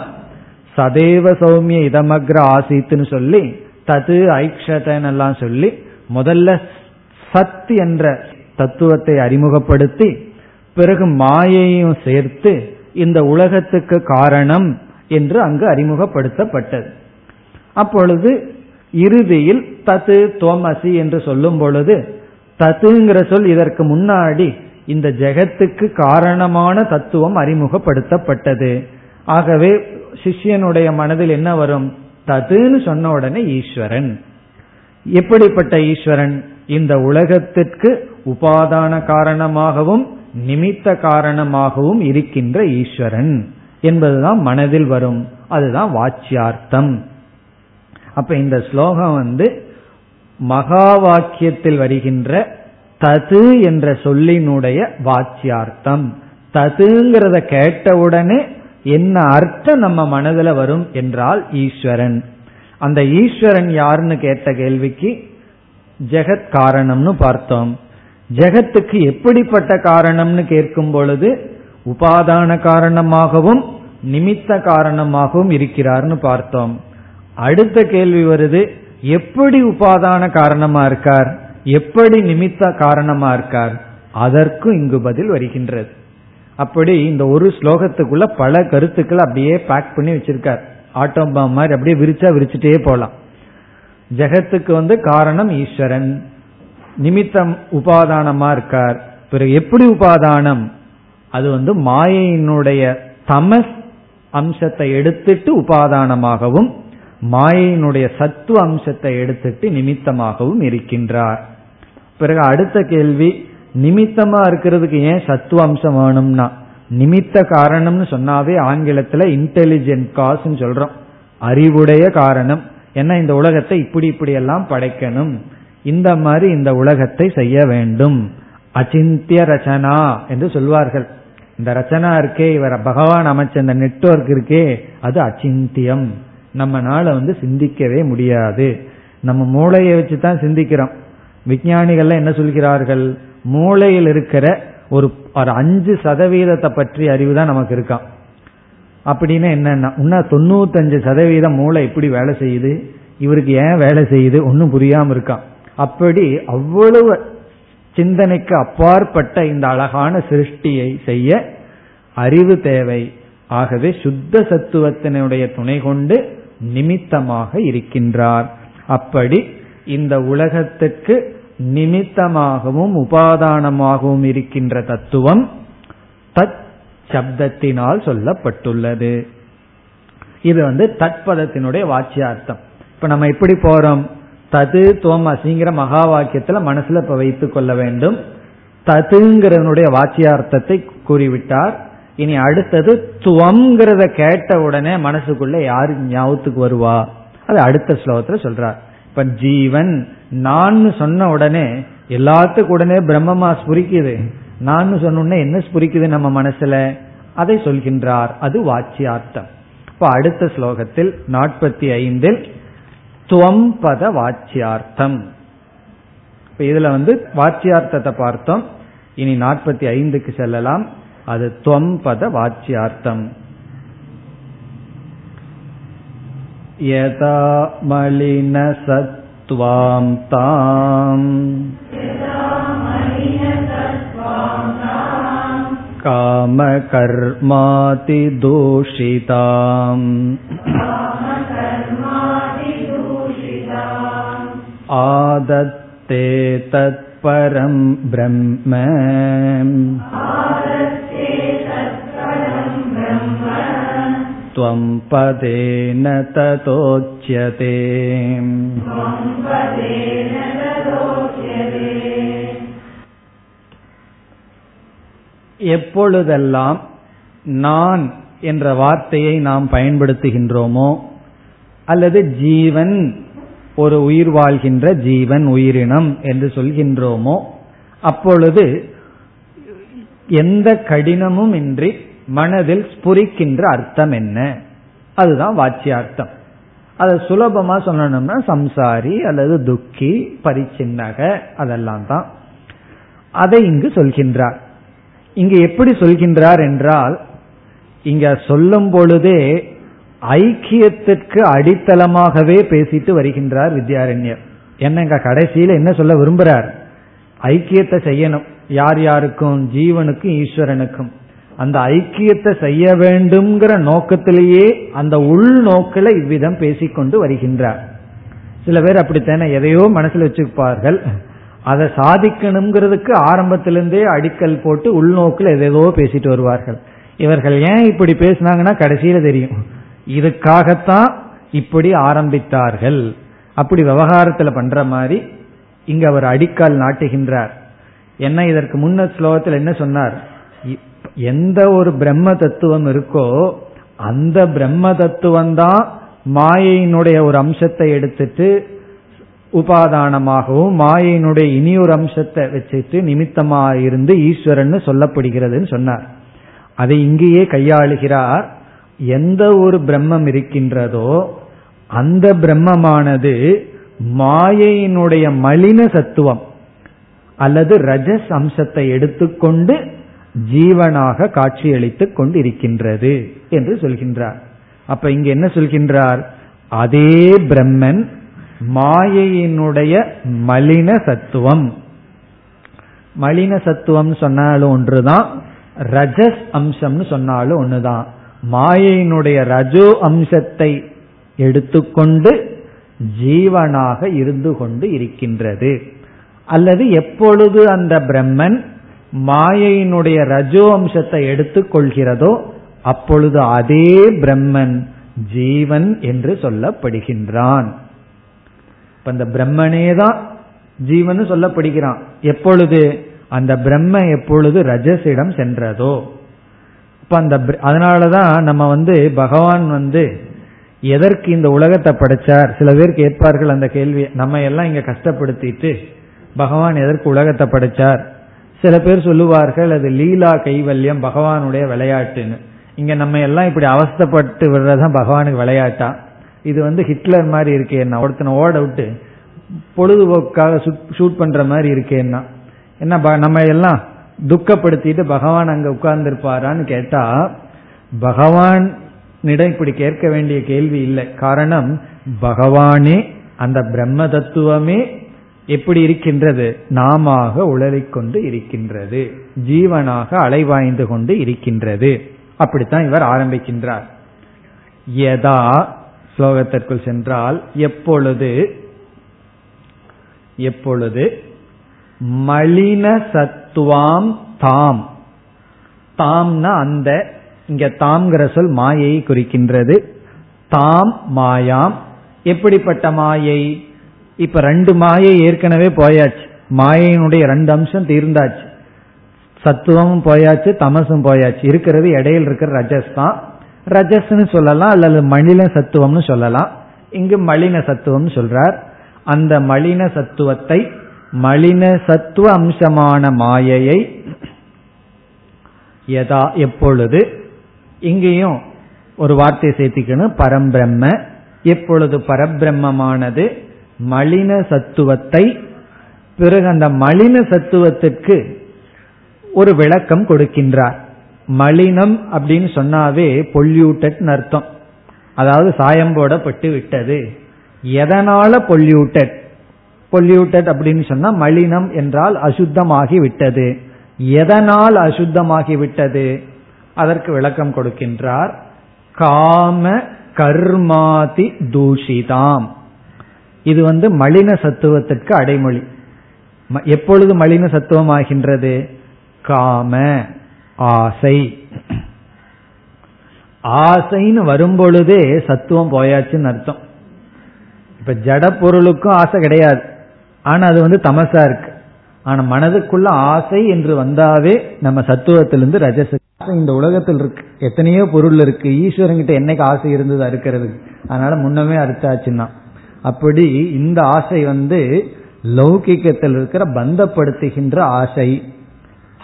சதேவ சௌமிய இதமக்ர ஆசித்துன்னு சொல்லி தது ஐக்ஷதன் எல்லாம் சொல்லி முதல்ல சத் என்ற தத்துவத்தை அறிமுகப்படுத்தி பிறகு மாயையும் சேர்த்து இந்த உலகத்துக்கு காரணம் என்று அங்கு அறிமுகப்படுத்தப்பட்டது. அப்பொழுது இறுதியில் தத்து தோமசி என்று சொல்லும் பொழுது தத்துங்கிற சொல் இதற்கு முன்னாடி இந்த ஜெகத்துக்கு காரணமான தத்துவம் அறிமுகப்படுத்தப்பட்டது. ஆகவே சிஷ்யனுடைய மனதில் என்ன வரும்? ததுன்னு சொன்ன உடனே ஈஸ்வரன். எப்படிப்பட்ட ஈஸ்வரன்? இந்த உலகத்திற்கு உபாதான காரணமாகவும் நிமித்த காரணமாகவும் இருக்கின்ற ஈஸ்வரன் என்பதுதான் மனதில் வரும். அதுதான் வாச்சியார்த்தம். அப்ப இந்த ஸ்லோகம் வந்து மகா வாக்கியத்தில் வருகின்ற தது என்ற சொல்லினுடைய வாச்சியார்த்தம். ததுங்கிறத கேட்டவுடனே என்ன அர்த்தம் நம்ம மனதில் வரும் என்றால் ஈஸ்வரன். அந்த ஈஸ்வரன் யாருன்னு கேட்ட கேள்விக்கு ஜெகத் காரணம்னு பார்த்தோம். ஜெகத்துக்கு எப்படிப்பட்ட காரணம்னு கேட்கும் பொழுது உபாதான காரணமாகவும் நிமித்த காரணமாகவும் இருக்கிறார்னு பார்த்தோம். அடுத்த கேள்வி வருது எப்படி உபாதான காரணமா இருக்கார்? எப்படி நிமித்த காரணமா இருக்கார்? அதற்கும் இங்கு பதில் வருகின்றது. அப்படி இந்த ஒரு ஸ்லோகத்துக்குள்ள பல கருத்துக்கள் அப்படியே பேக் பண்ணி வச்சிருக்கார். ஆட்டோபா மாதிரி அப்படியே விரிச்சா விரிச்சுட்டே போலாம். ஜெகத்துக்கு வந்து காரணம் ஈஸ்வரன். நிமித்தம் உபாதானமா இருக்கார். பிறகு எப்படி உபாதானம்? அது வந்து மாயையினுடைய தமஸ் அம்சத்தை எடுத்துட்டு உபாதானமாகவும் மாயையினுடைய சத்துவ அம்சத்தை எடுத்துட்டு நிமித்தமாகவும் இருக்கின்றார். பிறகு அடுத்த கேள்வி நிமித்தமா இருக்கிறதுக்கு ஏன் சத்துவ அம்சம் வேணும்னா? நிமித்த காரணம்னு சொன்னாவே ஆங்கிலத்துல இன்டெலிஜென்ட் காசுன்னு சொல்றோம். அறிவுடைய காரணம். ஏன்னா இந்த உலகத்தை இப்படி இப்படி எல்லாம் படைக்கணும். இந்த மாதிரி இந்த உலகத்தை செய்ய வேண்டும். அச்சிந்திய ரச்சனா என்று சொல்வார்கள். இந்த ரச்சனா இருக்கே இவர் பகவான் அமைச்ச இந்த நெட்வொர்க் இருக்கே அது அச்சிந்தியம். நம்மனால வந்து சிந்திக்கவே முடியாது. நம்ம மூளையை வச்சு தான் சிந்திக்கிறோம். விஞ்ஞானிகள்லாம் என்ன சொல்கிறார்கள்? மூளையில் இருக்கிற ஒரு ஒரு அஞ்சு சதவீதத்தை பற்றி அறிவு தான் நமக்கு இருக்கான் அப்படின்னு என்னன்னா இன்னும் தொண்ணூத்தஞ்சு சதவீதம் மூளை எப்படி வேலை செய்யுது இவருக்கு ஏன் வேலை செய்யுது ஒன்றும் புரியாம இருக்கான் அப்படி அவ்வளவு சிந்தனைக்கு அப்பாற்பட்ட இந்த அழகான சிருஷ்டியை செய்ய அறிவு தேவை. ஆகவே சுத்த சத்துவத்தினுடைய துணை கொண்டு நிமித்தமாக இருக்கின்றார். அப்படி இந்த உலகத்துக்கு நிமித்தமாகவும் உபாதானமாகவும் இருக்கின்ற தத்துவம் தத் சப்தத்தினால் சொல்லப்பட்டுள்ளது. இது வந்து தத்பதத்தினுடைய வாச்சியார்த்தம். இப்ப நம்ம எப்படி போறோம்? தது தோம் அசிங்கிற மகா வாக்கியத்துல மனசுல இப்ப வைத்துக் கொள்ள வேண்டும். ததுங்கிறதனுடைய வாச்சியார்த்தத்தை கூறிவிட்டார். இனி அடுத்தது துவங்கிறத கேட்ட உடனே மனசுக்குள்ள யாரு ஞாபகத்துக்கு வருவா? அது அடுத்த ஸ்லோகத்துல சொல்றார். இப்ப ஜீவன் நான் சொன்ன உடனே எல்லாத்துக்கும் உடனே பிரம்மமா ஸ்புரிக்குது. நான் சொன்ன என்ன ஸ்புரிக்குது நம்ம மனசுல? அதை சொல்கின்றார். அது வாச்சியார்த்தம். இப்ப அடுத்த ஸ்லோகத்தில் நாற்பத்தி ஐந்தில் துவம்பத வாச்சியார்த்தம். இப்ப இதுல வந்து வாச்சியார்த்தத்தை பார்த்தோம். இனி நாற்பத்தி ஐந்துக்கு செல்லலாம். அது துவம்பத வாச்சியார்த்தம். यदा मलिनसत्त्वां ताम् कामकर्मातिदूषिताम् आदत्ते तत्परं ब्रह्म त्वं पदेन ततोच्यते எப்பொழுதெல்லாம் நான் என்ற வார்த்தையை நாம் பயன்படுத்துகின்றோமோ அல்லது ஜீவன் ஒரு உயிர் வாழ்கின்ற ஜீவன் உயிரினம் என்று சொல்கின்றோமோ அப்பொழுது எந்த கடினமும் இன்றி மனதில் ஸ்புரிக்கின்ற அர்த்தம் என்ன? அதுதான் வாச்சியார்த்தம். அதை சுலபமா சொல்லணும்னா சம்சாரி அல்லது துக்கி பரிச்சின்னக அதெல்லாம் தான். அதை இங்கு சொல்கின்றார். இங்கு எப்படி சொல்கின்றார் என்றால் இங்க சொல்லும் பொழுதே ஐக்கியத்திற்கு அடித்தளமாகவே பேசிட்டு வருகின்றார் வித்யாரண்யர். என்னங்க கடைசியில என்ன சொல்ல விரும்புறார்? ஐக்கியத்தை செய்யணும். யார் யாருக்கும்? ஜீவனுக்கும் ஈஸ்வரனுக்கும். அந்த ஐக்கியத்தை செய்ய வேண்டும்ங்கிற நோக்கத்திலேயே அந்த உள்நோக்கில இவ்விதம் பேசிக்கொண்டு வருகின்றார். சில பேர் அப்படித்தானே எதையோ மனசில் வச்சுப்பார்கள். அதை சாதிக்கணுங்கிறதுக்கு ஆரம்பத்திலிருந்தே அடிக்கல் போட்டு உள்நோக்கில் எதேதோ பேசிட்டு வருவார்கள். இவர்கள் ஏன் இப்படி பேசினாங்கன்னா கடைசியில தெரியும். இதுக்காகத்தான் இப்படி ஆரம்பித்தார்கள். அப்படி விவகாரத்துல பண்ற மாதிரி இங்க அவர் அடிக்கால் நாட்டுகின்றார். என்ன இதற்கு முன்ன ஸ்லோகத்தில் என்ன சொன்னார்? எந்த ஒரு பிரம்ம தத்துவம் இருக்கோ அந்த பிரம்ம தத்துவம் தான் மாயையினுடைய ஒரு அம்சத்தை எடுத்துட்டு உபாதானமாகவும் மாயையினுடைய இனி ஒரு அம்சத்தை வச்சுட்டு நிமித்தமாக இருந்து ஈஸ்வரன் சொல்லப்படுகிறதுன்னு சொன்னார். அதை இங்கேயே கையாளுகிறார். எந்த ஒரு பிரம்மம் இருக்கின்றதோ அந்த பிரம்மமானது மாயையினுடைய மலின சத்துவம் அல்லது ரஜஸ் அம்சத்தை எடுத்துக்கொண்டு ஜீவனாக காட்சியளித்துக் கொண்டிருக்கின்றது என்று சொல்கின்றார். அப்ப இங்க என்ன சொல்கின்றார்? அதே பிரம்மன் மாயையினுடைய மலின சத்துவம். மலின சத்துவம் சொன்னாலும் ஒன்றுதான் ரஜஸ் அம்சம்னு சொன்னாலும் ஒன்றுதான் மாயையினுடைய ரஜோ அம்சத்தை எடுத்துக்கொண்டு ஜீவனாக இருந்து கொண்டு இருக்கின்றது. அல்லது எப்பொழுது அந்த பிரம்மன் மாயையினுடைய ரஜோ அம்சத்தை எடுத்துக்கொள்கிறதோ அப்பொழுது அதே பிரம்மன் ஜீவன் என்று சொல்லப்படுகின்றான். இப்ப அந்த பிரம்மனே தான் ஜீவன் சொல்லப்படுகிறான். எப்பொழுது? அந்த பிரம்ம எப்பொழுது ரஜசிடம் சென்றதோ. இப்ப அந்த அதனாலதான் நம்ம வந்து பகவான் வந்து எதற்கு இந்த உலகத்தை படைச்சார்? சில பேர் கேட்பார்கள் அந்த கேள்வியை. நம்ம எல்லாம் இங்க கஷ்டப்படுத்திட்டு பகவான் எதற்கு உலகத்தை படைச்சார்? சில பேர் சொல்லுவார்கள் அது லீலா கைவல்யம் பகவானுடைய விளையாட்டுன்னு. இங்க நம்ம எல்லாம் இப்படி அவஸ்தப்பட்டு விடுறதுதான் பகவானுக்கு விளையாட்டா? இது வந்து ஹிட்லர் மாதிரி இருக்கேன்னா ஒருத்தனை ஓட விட்டு பொழுதுபோக்காக ஷூட் பண்ற மாதிரி இருக்கேன்னா என்ன? நம்ம எல்லாம் துக்கப்படுத்திட்டு பகவான் அங்க உட்கார்ந்துருப்பாரான்னு கேட்டா பகவான் இப்படி கேட்க வேண்டிய கேள்வி இல்லை. காரணம் பகவானே அந்த பிரம்ம தத்துவமே எப்படி இருக்கின்றது? நாம உளறிக்கொண்டு இருக்கின்றது. ஜீவனாக அலைவாய்ந்து கொண்டு இருக்கின்றது. அப்படித்தான் இவர் ஆரம்பிக்கின்றார். யதா ஸ்லோகத்திற்குள் சென்றால் எப்பொழுது எப்பொழுது? மலின சத்துவாம் தாம். தாம்னா அந்த இங்க தாம்ங்கிற சொல் மாயையை குறிக்கின்றது. தாம் மாயாம். எப்படிப்பட்ட மாயை? இப்ப ரெண்டு மாயை ஏற்கனவே போயாச்சு. மாயையினுடைய ரெண்டு அம்சம் தீர்ந்தாச்சு. சத்துவமும் போயாச்சு தமசும் போயாச்சு. இருக்கிறது இடையில் இருக்கிற ரஜஸ் தான். ரஜஸ்ன்னு சொல்லலாம் அல்லது மலின சத்துவம்னு சொல்லலாம். இங்கு மலின சத்துவம் சொல்றார். அந்த மலின சத்துவத்தை மலின சத்துவ அம்சமான மாயையை எதா எப்பொழுது? இங்கேயும் ஒரு வார்த்தை சேர்த்திக்கணும். பரம்பிரம்ம. எப்பொழுது பரபிரம்மமானது மலின சத்துவத்தை பிறகு அந்த மலின சத்துவத்திற்கு ஒரு விளக்கம் கொடுக்கின்றார். மலினம் அப்படின்னு சொன்னாவே பொல்யூட்டட் அர்த்தம். அதாவது சாயம் போடப்பட்டு விட்டது. எதனால பொல்யூட்டட்? பொல்யூட்டட் அப்படின்னு சொன்னா மலினம் என்றால் அசுத்தமாகி விட்டது. எதனால் அசுத்தமாகி விட்டது? அதற்கு விளக்கம் கொடுக்கின்றார். காம கர்மாதி தூஷிதாம். இது வந்து மலின சத்துவத்திற்கு அடைமொழி. எப்பொழுது மலின சத்துவம் ஆகின்றது காம ஆசை. ஆசைன்னு வரும்பொழுதே சத்துவம் போயாச்சுன்னு அர்த்தம். இப்ப ஜட பொருளுக்கும் ஆசை கிடையாது. ஆனா அது வந்து தமசா இருக்கு. ஆனா மனதுக்குள்ள ஆசை என்று வந்தாவே நம்ம சத்துவத்திலிருந்து ரஜச. இந்த உலகத்தில் இருக்கு. எத்தனையோ பொருள் இருக்கு. ஈஸ்வரங்கிட்ட என்னைக்கு ஆசை இருந்தது அறுக்கிறது அதனால முன்னமே அறுத்தாச்சுன்னா. அப்படி இந்த ஆசை வந்து லௌகிக்கத்தில் இருக்கிற பந்தப்படுத்துகின்ற ஆசை.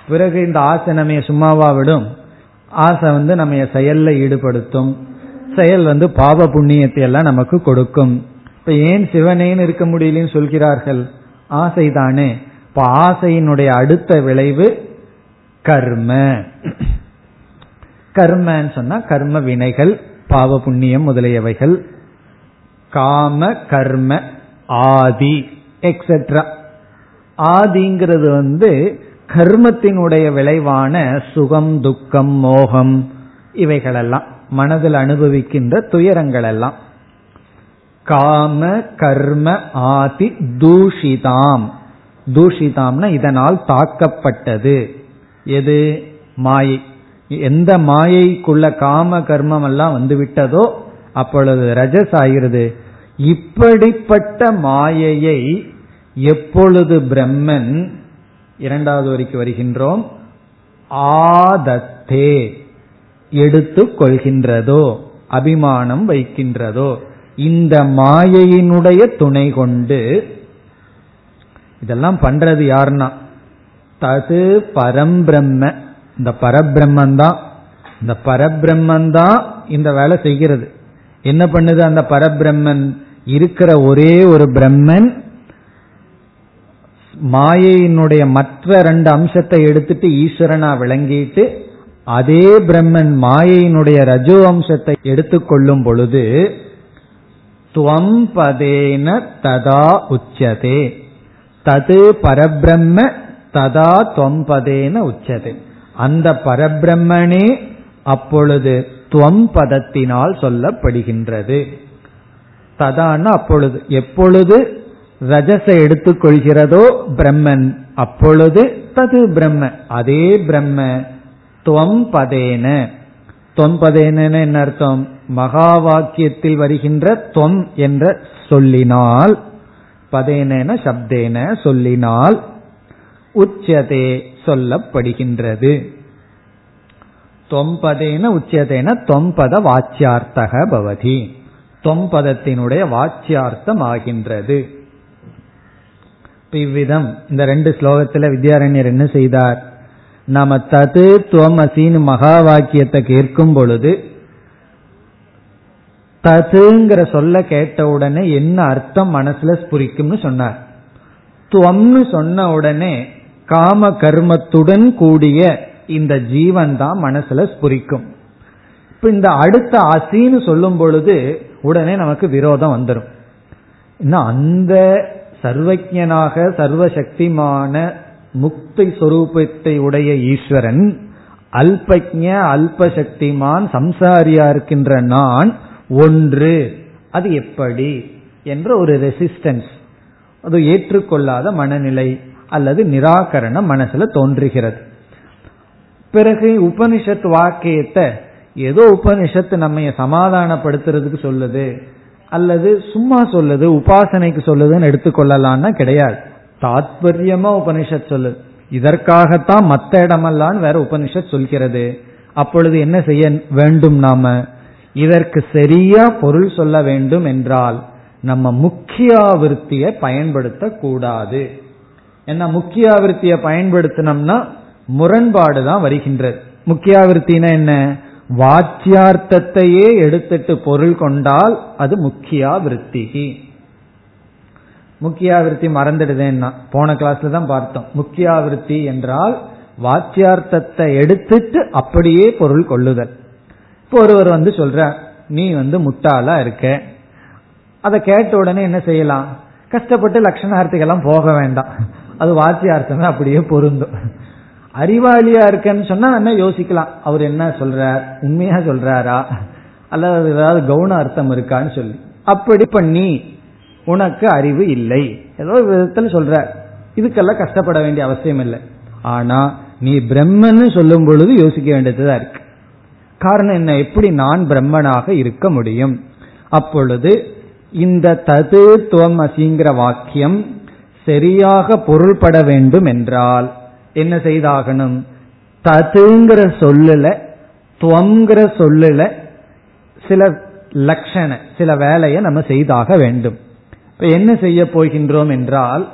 பிறகு இந்த ஆசை நம்ம சும்மாவா விடும். ஆசை வந்து நம்ம செயல்ல ஈடுபடுத்தும். செயல் வந்து பாவ புண்ணியத்தை எல்லாம் நமக்கு கொடுக்கும். இப்ப ஏன் சிவனேன்னு இருக்க முடியலன்னு சொல்கிறார்கள்? ஆசை தானே இப்ப ஆசையினுடைய அடுத்த விளைவு கர்ம. கர்மன்னு சொன்னா கர்ம வினைகள் பாவ புண்ணியம் முதலியவைகள். காம கர்ம ஆதி எக்ஸெட்ரா ஆதிங்கிறது வந்து கர்மத்தினுடைய விளைவான சுகம் துக்கம் மோகம் இவைகளெல்லாம் மனதில் அனுபவிக்கின்ற துயரங்கள் எல்லாம் காம கர்ம ஆதி தூஷிதாம். தூஷிதாம்னா இதனால் தாக்கப்பட்டது. எது? மாயை. எந்த மாயைக்குள்ள காம கர்மம் எல்லாம் வந்து விட்டதோ அப்பொழுது ரஜஸ் ஆகிறது. இப்படிப்பட்ட மாயையை எப்பொழுது பிரம்மன் இரண்டாவது வரைக்கு வருகின்றோம் ஆதத்தே எடுத்துக் கொள்கின்றதோ அபிமானம் வைக்கின்றதோ இந்த மாயையினுடைய துணை கொண்டு இதெல்லாம் பண்றது யாருன்னா தது பரம்பிரம்ம இந்த பரபிரம்மன் தான் இந்த பரபிரம்மன் தான் இந்த வேலை செய்கிறது. என்ன பண்ணுது? அந்த பரபிரம்மன் இருக்கிற ஒரே ஒரு பிரம்மன் மாயையினுடைய மற்ற ரெண்டு அம்சத்தை எடுத்துட்டு ஈஸ்வரனா விளங்கிட்டு அதே பிரம்மன் மாயையினுடைய ரஜோ அம்சத்தை எடுத்துக்கொள்ளும் பொழுது துவம்பதேன ததா உச்சதே. தது பரபிரம்ம ததா துவம்பதேன உச்சதே. அந்த பரபிரம்மனே அப்பொழுது துவம் பதத்தினால் சொல்லப்படுகின்றது. ததான்னா அப்பொழுது எப்பொழுது ரஜசை எடுத்துக்கொள்கிறதோ பிரம்மன் அப்பொழுது தது பிரம்ம அதே பிரம்ம துவம் பதேன தொன்பதேன என்ன அர்த்தம்? மகா வாக்கியத்தில் வருகின்ற தொம் என்ற சொல்லினால் பதேன சப்தேன சொல்லினால் உச்சதே சொல்லப்படுகின்றது. தொம்பதேன உச்சதேன தொம்பத வாச்சியார்த்தக பவதி. தொம்பதத்தினுடைய வாச்சியார்த்தம் ஆகின்றது இவ்விதம் இந்த ரெண்டு ஸ்லோகத்துல வித்யாரண்யர் என்ன செய்தார்? நாம தது துவமசின்னு மகா வாக்கியத்தை கேட்கும் பொழுது ததுங்கிற சொல்ல கேட்ட உடனே என்ன அர்த்தம் மனசுல ஸ்புரிக்கும்னு சொன்னார். துவம்னு சொன்ன உடனே காம கர்மத்துடன் கூடிய இந்த ஜீவன் தான் மனசுல ஸ்புரிக்கும். இப்ப இந்த அடுத்த அசின்னு சொல்லும் பொழுது உடனே நமக்கு விரோதம் வந்துடும் இன்னும் அந்த சர்வஜனாக சர்வசக்திமான முக்தி சொரூபத்தை உடைய ஈஸ்வரன் அல்பஜ அல்பசக்திமான் சம்சாரியா இருக்கின்ற நான் ஒன்று. அது எப்படி? என்ற ஒரு ரெசிஸ்டன்ஸ். அது ஏற்றுக்கொள்ளாத மனநிலை அல்லது நிராகரணம் மனசுல தோன்றுகிறது. பிறகு உபனிஷத் வாக்கியத்தை ஏதோ உபனிஷத்து நம்ம சமாதானப்படுத்துறதுக்கு சொல்லுது அல்லது சும்மா சொல்லுது உபாசனைக்கு சொல்லுதுன்னு எடுத்துக்கொள்ளலான்னா கிடையாது. தாத்பரியமா உபனிஷத் சொல்லுது. இதற்காகத்தான் மத்த இடமெல்லாம் வேற உபனிஷத் சொல்கிறது. அப்பொழுது என்ன செய்ய வேண்டும் நாம? இதற்கு சரியா பொருள் சொல்ல வேண்டும் என்றால் நம்ம முக்கியாவிருத்தியை பயன்படுத்தக்கூடாது. ஏன்னா முக்கியாவிருத்தியை பயன்படுத்தினோம்னா முரண்பாடு தான் வருகின்றது. முக்கியாவிருத்தினா என்ன? வாச்சியார்த்தத்தையே எடுத்துட்டு பொருள் கொண்டால் அது முக்கியாவிருத்திகி முக்கியாவிருத்தி மறந்துடுதேன்னா போன கிளாஸ்ல தான் பார்த்தோம். முக்கியாவிருத்தி என்றால் வாச்சியார்த்தத்தை எடுத்துட்டு அப்படியே பொருள் கொள்ளுதல். இப்போ ஒருவர் வந்து சொல்ற நீ வந்து முட்டாளா இருக்க. அதை கேட்ட உடனே என்ன செய்யலாம்? கஷ்டப்பட்டு லட்சணார்த்திகெல்லாம் போக வேண்டாம். அது வாச்சியார்த்தமே அப்படியே பொருந்தும். அறிவாளியா இருக்கேன்னு சொன்னா என்ன யோசிக்கலாம். அவர் என்ன சொல்றார்? உண்மையா சொல்றாரா? அல்லது ஏதாவது கவுன அர்த்தம் இருக்கான்னு சொல்லி. அப்படி பண்ணி உனக்கு அறிவு இல்லை. ஏதோ ஒரு விதத்தில் சொல்ற. இதுக்கெல்லாம் கஷ்டப்பட வேண்டிய அவசியம் இல்லை. ஆனா நீ பிரம்மன்னு சொல்லும் பொழுது யோசிக்க வேண்டியதுதான் இருக்கு. காரணம் என்ன? எப்படி நான் பிரம்மனாக இருக்க முடியும்? அப்பொழுது இந்த தது துவம் அசிங்கிற வாக்கியம் சரியாக பொருள்பட வேண்டும் என்றால் என்ன செய்தாகணும்? ததுங்கிற சொல்லுல துவங்கிற சொல்லுல சில லட்சண சில வேலையை நம்ம செய்தாக வேண்டும். இப்ப என்ன செய்ய போகின்றோம் என்றால்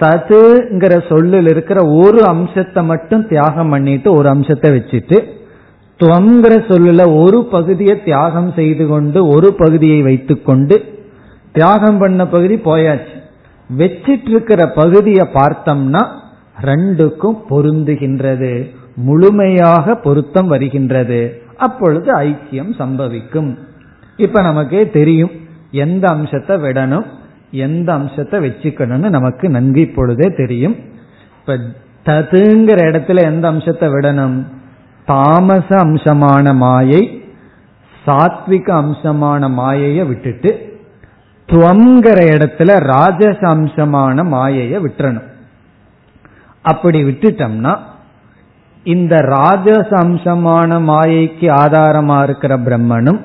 ததுங்கிற சொல்லில் இருக்கிற ஒரு அம்சத்தை மட்டும் தியாகம் பண்ணிட்டு ஒரு அம்சத்தை வச்சுட்டு துவங்கிற சொல்லுல ஒரு பகுதியை தியாகம் செய்து கொண்டு ஒரு பகுதியை வைத்துக்கொண்டு தியாகம் பண்ண பகுதி போயாச்சு. வச்சிட்டு இருக்கிற பகுதியை பார்த்தோம்னா ரெண்டுக்கும் பொருந்துகின்றது. முழுமையாக பொருத்தம் வருகின்றது. அப்பொழுது ஐக்கியம் சம்பவிக்கும். இப்ப நமக்கே தெரியும் எந்த அம்சத்தை விடணும் எந்த அம்சத்தை வச்சுக்கணும்னு நமக்கு நன்கு இப்பொழுதே தெரியும். இப்ப ததுங்கிற இடத்துல எந்த அம்சத்தை விடணும்? தாமச அம்சமான மாயை சாத்விக அம்சமான மாயையை விட்டுட்டு துவங்கிற இடத்துல ராஜச அம்சமான மாயையை விட்டுறணும். அப்படி விட்டுட்டோம்னா இந்த ராஜச அம்சமான மாயைக்கு ஆதாரமா இருக்கிற பிரம்மனும்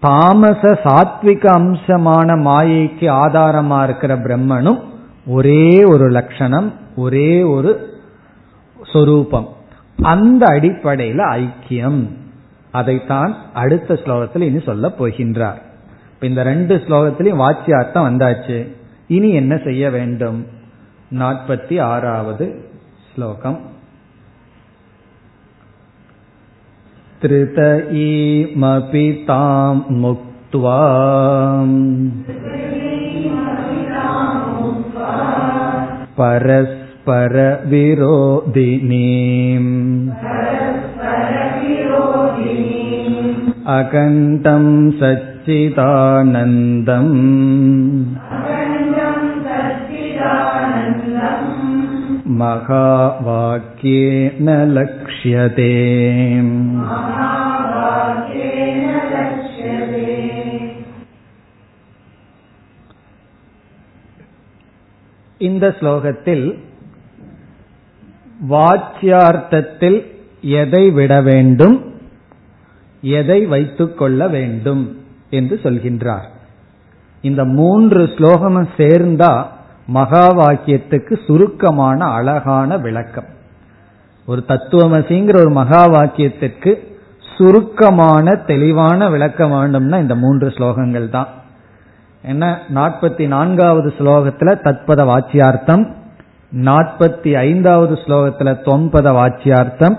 தாமச சாத்விக அம்சமான மாயைக்கு ஆதாரமா இருக்கிற பிரம்மனும் ஒரே ஒரு லட்சணம் ஒரே ஒரு சொரூபம். அந்த அடிப்படையில் ஐக்கியம். அதைத்தான் அடுத்த ஸ்லோகத்தில் இனி சொல்ல போகின்றார். இந்த ரெண்டு ஸ்லோகத்திலையும் வாச்சியார்த்தம் வந்தாச்சு. இனி என்ன செய்ய வேண்டும்? नापति श्लोकम् त्रित ईमपि ताम् मुक्त्वा परस्परविरोधिनीम् अकण्ठम् सच्चिदानन्दम् महावाक्येन लक्ष्यते இந்த ஸ்லோகத்தில் வாச்சியார்த்தத்தில் எதை விட வேண்டும் எதை வைத்துக் கொள்ள வேண்டும் என்று சொல்கின்றார் இந்த மூன்று ஸ்லோகமும் சேர்ந்தா மகா வாக்கியத்துக்கு சுருக்கமான அழகான விளக்கம். ஒரு தத்துவமசிங்கிற ஒரு மகா வாக்கியத்திற்கு சுருக்கமான தெளிவான விளக்கம் வேண்டும்னா இந்த மூன்று ஸ்லோகங்கள் தான். என்ன? நாற்பத்தி நான்காவது ஸ்லோகத்துல தத்பத வாச்சியார்த்தம் நாற்பத்தி ஐந்தாவது ஸ்லோகத்துல தொம்பத வாச்சியார்த்தம்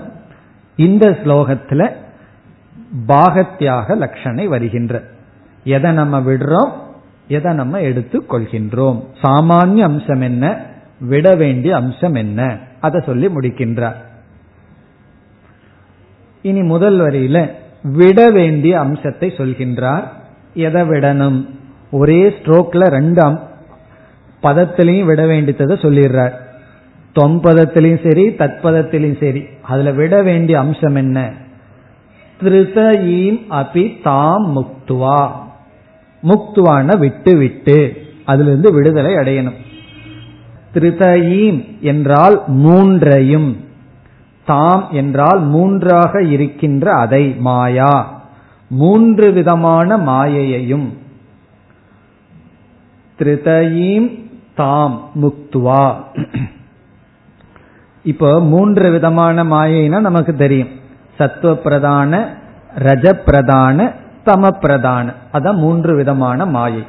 இந்த ஸ்லோகத்துல பாகத்தியாக லட்சணை வருகின்ற. எதை நம்ம விடுறோம்? எதை நம்ம எடுத்துக் கொள்கின்றோம் சாமானிய அம்சம் என்ன? விட வேண்டிய அம்சம் என்ன? அதை சொல்லி முடிக்கின்றார். இனி முதல் வரியில விட வேண்டிய அம்சத்தை சொல்கின்றார். எதை விடணும்? ஒரே ஸ்ட்ரோக்ல ரெண்டு பதத்திலையும் விட வேண்டியதை சொல்லிடுறார். தொம்பதத்திலையும் சரி தத்பதத்திலையும் சரி அதுல விட வேண்டிய அம்சம் என்ன? திருதயீம் அபி தாம் முக்துவா. முக்துவான விட்டு விட்டு. அதிலிருந்து விடுதலை அடையணும். திருதயீம் என்றால் மூன்றையும். தாம் என்றால் மூன்றாக இருக்கின்ற அதை மாயா. மூன்று விதமான மாயையையும். திருதயீம் தாம் முக்துவா. இப்போ மூன்று விதமான மாயைனா நமக்கு தெரியும். சத்துவ பிரதான ரஜ பிரதான பிரதான அதான் மூன்று விதமான மாயை.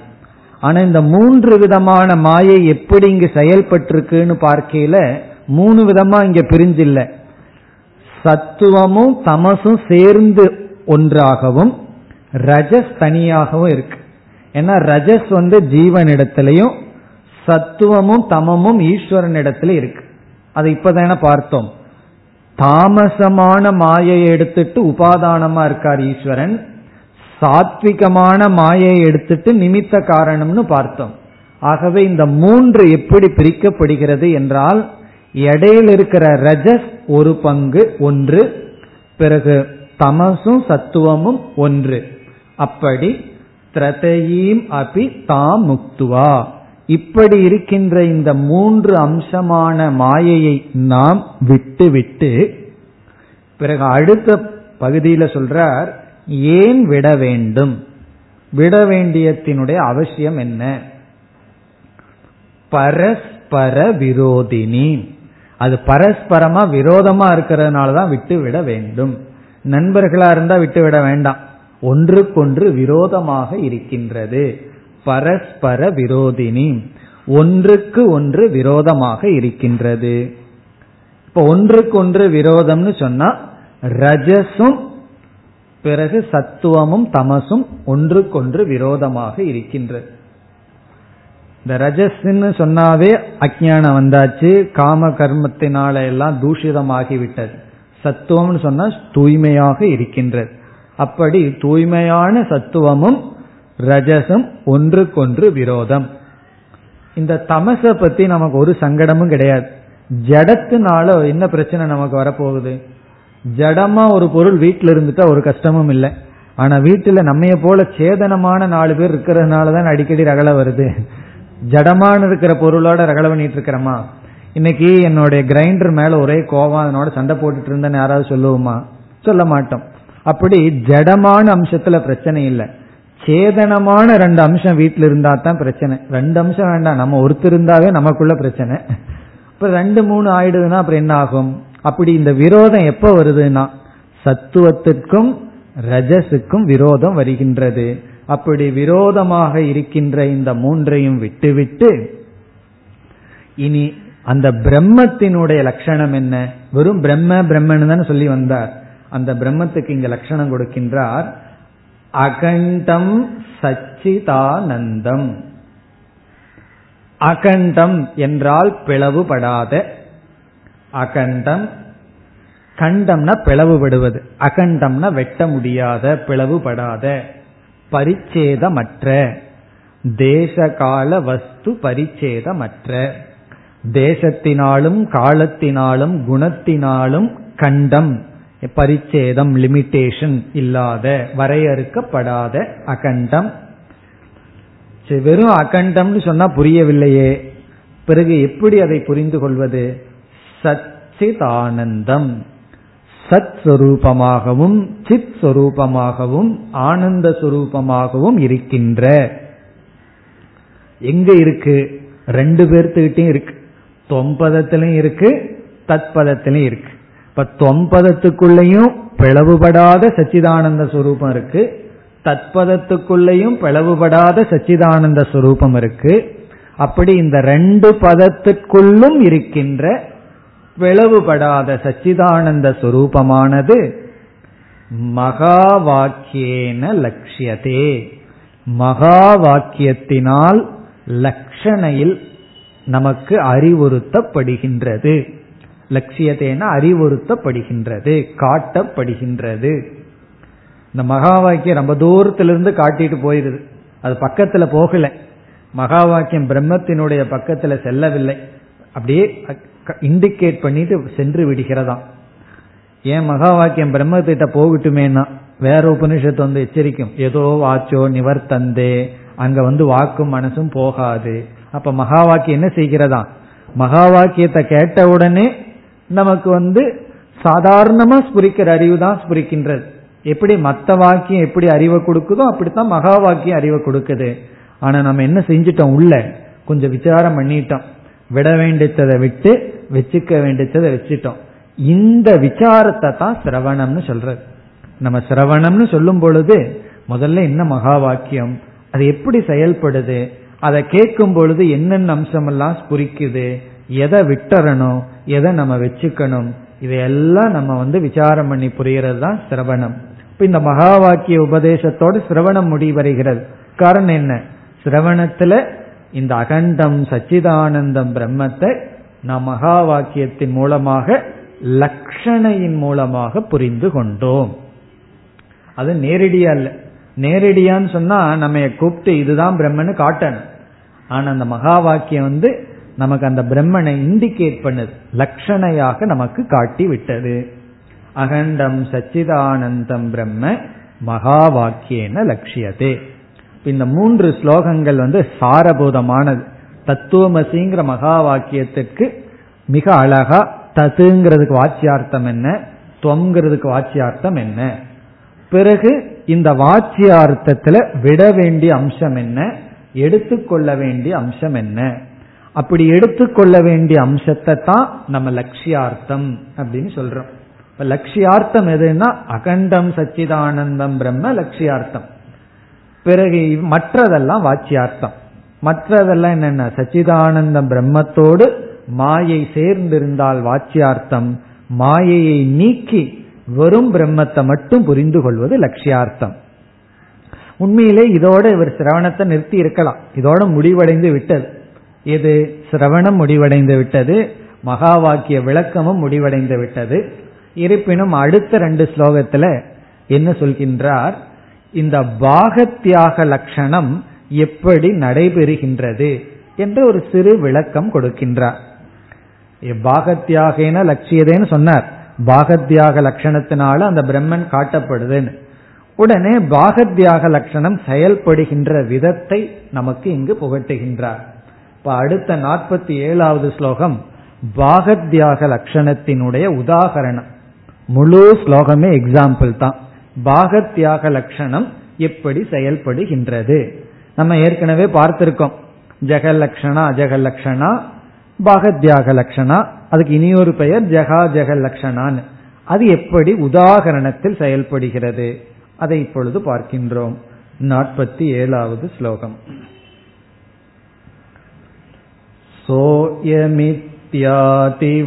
ஆனா இந்த மூன்று விதமான மாயை எப்படி இங்கு செயல்பட்டிருக்குன்னு பார்க்கையில மூணு விதமா இங்க பிரிஞ்சில்ல. சத்துவமும் தமசும் சேர்ந்து ஒன்றாகவும் ரஜஸ் தனியாகவும் இருக்கு. ஏன்னா ரஜஸ் வந்து ஜீவனிடத்திலையும் சத்துவமும் தமமும் ஈஸ்வரன் இடத்துல இருக்கு. அதை இப்பதான பார்த்தோம். தாமசமான மாயை எடுத்துட்டு உபாதானமா இருக்கார் ஈஸ்வரன். சாத்விகமான மாயை எடுத்துட்டு நிமித்த காரணம்னு பார்த்தோம். ஆகவே இந்த மூன்று எப்படி பிரிக்கப்படுகிறது என்றால் எடையில் இருக்கிற ரஜஸ் ஒரு பங்கு ஒன்று. பிறகு தமசும் சத்துவமும் ஒன்று. அப்படி திரதையீம் அபி தாம் முக்துவா. இப்படி இருக்கின்ற இந்த மூன்று அம்சமான மாயையை நாம் விட்டு விட்டு பிறகு அடுத்த பகுதியில் சொல்றார் ஏன் விட வேண்டும்? விட வேண்டியத்தினுடைய அவசியம் என்ன? பரஸ்பர விரோதினி. அது பரஸ்பரமா விரோதமா இருக்கிறதுனால தான் விட்டு விட வேண்டும். நண்பர்களா இருந்தா விட்டு விட வேண்டாம். ஒன்றுக்கொன்று விரோதமாக இருக்கின்றது. பரஸ்பர விரோதினி. ஒன்றுக்கு ஒன்று விரோதமாக இருக்கின்றது. இப்ப ஒன்றுக்கு ஒன்று விரோதம்னு சொன்னா ரஜசும் பிறகு சத்துவமும் தமசும் ஒன்றுக்கொன்று விரோதமாக இருக்கின்றது இந்த ரஜஸ்ன்னு சொன்னாவே அஜானம் வந்தாச்சு காம கர்மத்தினால எல்லாம் தூஷிதமாகிவிட்டது. சத்துவம்னு சொன்னா தூய்மையாக இருக்கின்றது. அப்படி தூய்மையான சத்துவமும் ரஜசும் ஒன்றுக்கொன்று விரோதம். இந்த தமச பத்தி நமக்கு ஒரு சங்கடமும் கிடையாது. ஜடத்தினால என்ன பிரச்சனை நமக்கு வரப்போகுது? ஜடமா ஒரு பொருள் வீட்டில் இருந்துட்டா ஒரு கஷ்டமும் இல்லை. ஆனா வீட்டுல நம்மைய போல சேதனமான நாலு பேர் இருக்கிறதுனால தான் அடிக்கடி ரகலை வருது. ஜடமான இருக்கிற பொருளோட ரகலை பண்ணிட்டு இருக்கிறோமா? இன்னைக்கு என்னுடைய கிரைண்டர் மேல ஒரே கோவம் அதனோட சண்டை போட்டுட்டு இருந்தேன்னு யாராவது சொல்லுவோமா? சொல்ல மாட்டோம். அப்படி ஜடமான அம்சத்துல பிரச்சனை இல்லை. சேதனமான ரெண்டு அம்சம் வீட்டில் இருந்தா தான் பிரச்சனை. ரெண்டு அம்சம் வேண்டாம். நம்ம ஒருத்தர் இருந்தாவே நமக்குள்ள பிரச்சனை. இப்ப ரெண்டு மூணு ஆயிடுதுன்னா அப்புறம் என்ன ஆகும்? அப்படி இந்த விரோதம் எப்ப வருதுன்னா சத்துவத்துக்கும் ரஜசுக்கும் விரோதம் வருகின்றது. அப்படி விரோதமாக இருக்கின்ற இந்த மூன்றையும் விட்டுவிட்டு இனி அந்த பிரம்மத்தினுடைய லட்சணம் என்ன? வெறும் பிரம்ம பிரம்மன் தானே சொல்லி வந்தார். அந்த பிரம்மத்துக்கு இங்க லட்சணம் கொடுக்கின்றார் அகண்டம் சச்சிதானந்தம். அகண்டம் என்றால் பிளவுபடாத அகண்டம். கண்டம்னா பிளவுபடுவது. அகண்டம்னா வெட்ட முடியாத பிளவுபடாத பரிச்சேதமற்ற. தேசகால வஸ்து பரிச்சேதமற்ற. தேசத்தினாலும் காலத்தினாலும் குணத்தினாலும் கண்டம். பரிச்சேதம் லிமிட்டேஷன் இல்லாத வரையறுக்கப்படாத அகண்டம். வெறும் அகண்டம்னு சொன்னா புரியவில்லையே. பிறகு எப்படி அதை புரிந்து கொள்வது சச்சிதானந்தம். சத் சொரூபமாகவும் சித் சொரூபமாகவும் ஆனந்த சுரூபமாகவும் இருக்கின்ற. எங்க இருக்கு? ரெண்டு பேர்த்துக்கிட்டையும் இருக்கு. தொம்பதத்திலும் இருக்கு தத்பதத்திலும் இருக்கு. இப்ப தொம்பதத்துக்குள்ளேயும் பிளவுபடாத சச்சிதானந்த சுரூபம் இருக்கு. தத்பதத்துக்குள்ளேயும் பிளவுபடாத சச்சிதானந்த சுரூபம் இருக்கு. அப்படி இந்த ரெண்டு பதத்துக்குள்ளும் இருக்கின்ற பிளவுபடாத சச்சிதானந்த சுரூபமானது. மகா வாக்கியேன லட்சியதே மகா வாக்கியத்தினால் லட்சணையில் நமக்கு அறிவுறுத்தப்படுகின்றது. லட்சியத்தேன அறிவுறுத்தப்படுகின்றது காட்டப்படுகின்றது. இந்த மகா வாக்கியம் ரொம்ப தூரத்திலிருந்து காட்டிட்டு போயிருது. அது பக்கத்துல போகல. மகா வாக்கியம் பிரம்மத்தினுடைய பக்கத்துல செல்லவில்லை. அப்படியே இண்டிகேட் பண்ணிட்டு சென்று விடுகிறதாம். ஏன் மகா வாக்கியம் பிரம்மத்திட்ட போகட்டுமேனா வேற உபனிஷத்து வந்து எச்சரிக்கும். ஏதோ வாச்சோ நிவர்த்தந்தே அங்க வந்து வாக்கும் மனசும் போகாது. அப்ப மகா வாக்கியம் என்ன செய்கிறதா மகா வாக்கியத்தை கேட்ட உடனே நமக்கு வந்து சாதாரணமா ஸ்புரிக்கிற அறிவு தான் ஸ்புரிக்கின்றது. எப்படி மத்த வாக்கியம் எப்படி அறிவை கொடுக்குதோ அப்படித்தான் மகா வாக்கியம் அறிவை கொடுக்குது. ஆனா நம்ம என்ன செஞ்சிட்டோம் உள்ள? கொஞ்சம் விசாரம் பண்ணிட்டோம். விட வேண்டியதை விட்டு வச்சுக்க வேண்டியதை வச்சுட்டோம். இந்த விசாரத்தை தான் சிரவணம்னு சொல்றது. நம்ம சிரவணம்னு சொல்லும் பொழுது முதல்ல என்ன மகா வாக்கியம் அது எப்படி செயல்படுது அதை கேட்கும் பொழுது என்னென்ன அம்சமெல்லாம் குறிக்குது எதை விட்டுறணும் எதை நம்ம வச்சுக்கணும் இதையெல்லாம் நம்ம வந்து விசாரம் பண்ணி புரியறது தான் சிரவணம். இப்ப இந்த மகா வாக்கிய உபதேசத்தோடு சிரவணம் முடிவடைகிறது. காரணம் என்ன? சிரவணத்துல இந்த அகண்டம் சச்சிதானந்தம் பிரம்மத்தை நாம் மகா வாக்கியத்தின் மூலமாக லக்ஷணையின் மூலமாக புரிந்து கொண்டோம். அது நேரடியா இல்ல. நேரடியான்னு சொன்னா நம்ம கூப்பிட்டு இதுதான் பிரம்மன்னு காட்டணும். ஆனா அந்த மகா வாக்கியம் வந்து நமக்கு அந்த பிரம்மனை இண்டிகேட் பண்ணுது. லட்சணையாக நமக்கு காட்டி விட்டது. அகண்டம் சச்சிதானந்தம் பிரம்ம மகா வாக்கியன லட்சியதே இந்த மூன்று ஸ்லோகங்கள் வந்து சாரபூதமானது. தத்துவமசிங்கிற மகா வாக்கியத்திற்கு மிக அழகா தத்துங்கிறதுக்கு வாச்சியார்த்தம் என்ன? துவங்கிறதுக்கு வாச்சியார்த்தம் என்ன? பிறகு இந்த வாச்சியார்த்தத்துல விட வேண்டிய அம்சம் என்ன? எடுத்துக்கொள்ள வேண்டிய அம்சம் என்ன? அப்படி எடுத்துக்கொள்ள வேண்டிய அம்சத்தை தான் நம்ம லட்சியார்த்தம் அப்படின்னு சொல்றோம். இப்ப லட்சியார்த்தம் எதுன்னா அகண்டம் சச்சிதானந்தம் பிரம்ம லட்சியார்த்தம். பிறகு மற்றதெல்லாம் வாச்சியார்த்தம். மற்றதெல்லாம் என்னென்ன? சச்சிதானந்தம் பிரம்மத்தோடு மாயை சேர்ந்திருந்தால் வாச்சியார்த்தம். மாயையை நீக்கி வெறும் பிரம்மத்தை மட்டும் புரிந்து கொள்வது லட்சியார்த்தம். உண்மையிலே இதோட இவர் சிரவணத்தை நிறுத்தி இருக்கலாம். இதோட முடிவடைந்து விட்டது. இது சிரவணம் முடிவடைந்து விட்டது. மகா வாக்கிய விளக்கமும் முடிவடைந்து விட்டது. இருப்பினும் அடுத்த ரெண்டு ஸ்லோகத்துல என்ன சொல்கின்றார்? இந்த பாகத்தியாக லட்சணம் எப்படி நடைபெறுகின்றது என்று ஒரு சிறு விளக்கம் கொடுக்கின்றார். பாகத்தியாகன லட்சியதேன்னு சொன்னார். பாகத்தியாக லட்சணத்தினால அந்த பிரம்மன் காட்டப்படுதுன்னு. உடனே பாகத்தியாக லட்சணம் செயல்படுகின்ற விதத்தை நமக்கு இங்கு புகட்டுகின்றார். இப்ப அடுத்த நாற்பத்தி ஏழாவது ஸ்லோகம் பாகத்தியாக லட்சணத்தினுடைய உதாகரணம். முழு ஸ்லோகமே எக்ஸாம்பிள் தான். பாகத்தியாக லட்சணம் எப்படி செயல்படுகின்றது? நம்ம ஏற்கனவே பார்த்திருக்கோம் ஜெகலக்ஷணா அஜகலக்ஷணா பாகத்தியாக லட்சணா அதுக்கு இனியொரு பெயர் ஜெகா ஜெகலக்ஷணான்னு அது எப்படி உதாகரணத்தில் செயல்படுகிறது அதை இப்பொழுது பார்க்கின்றோம் நாற்பத்தி ஏழாவது ஸ்லோகம்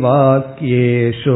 सोऽयमित्यादिवाक्येषु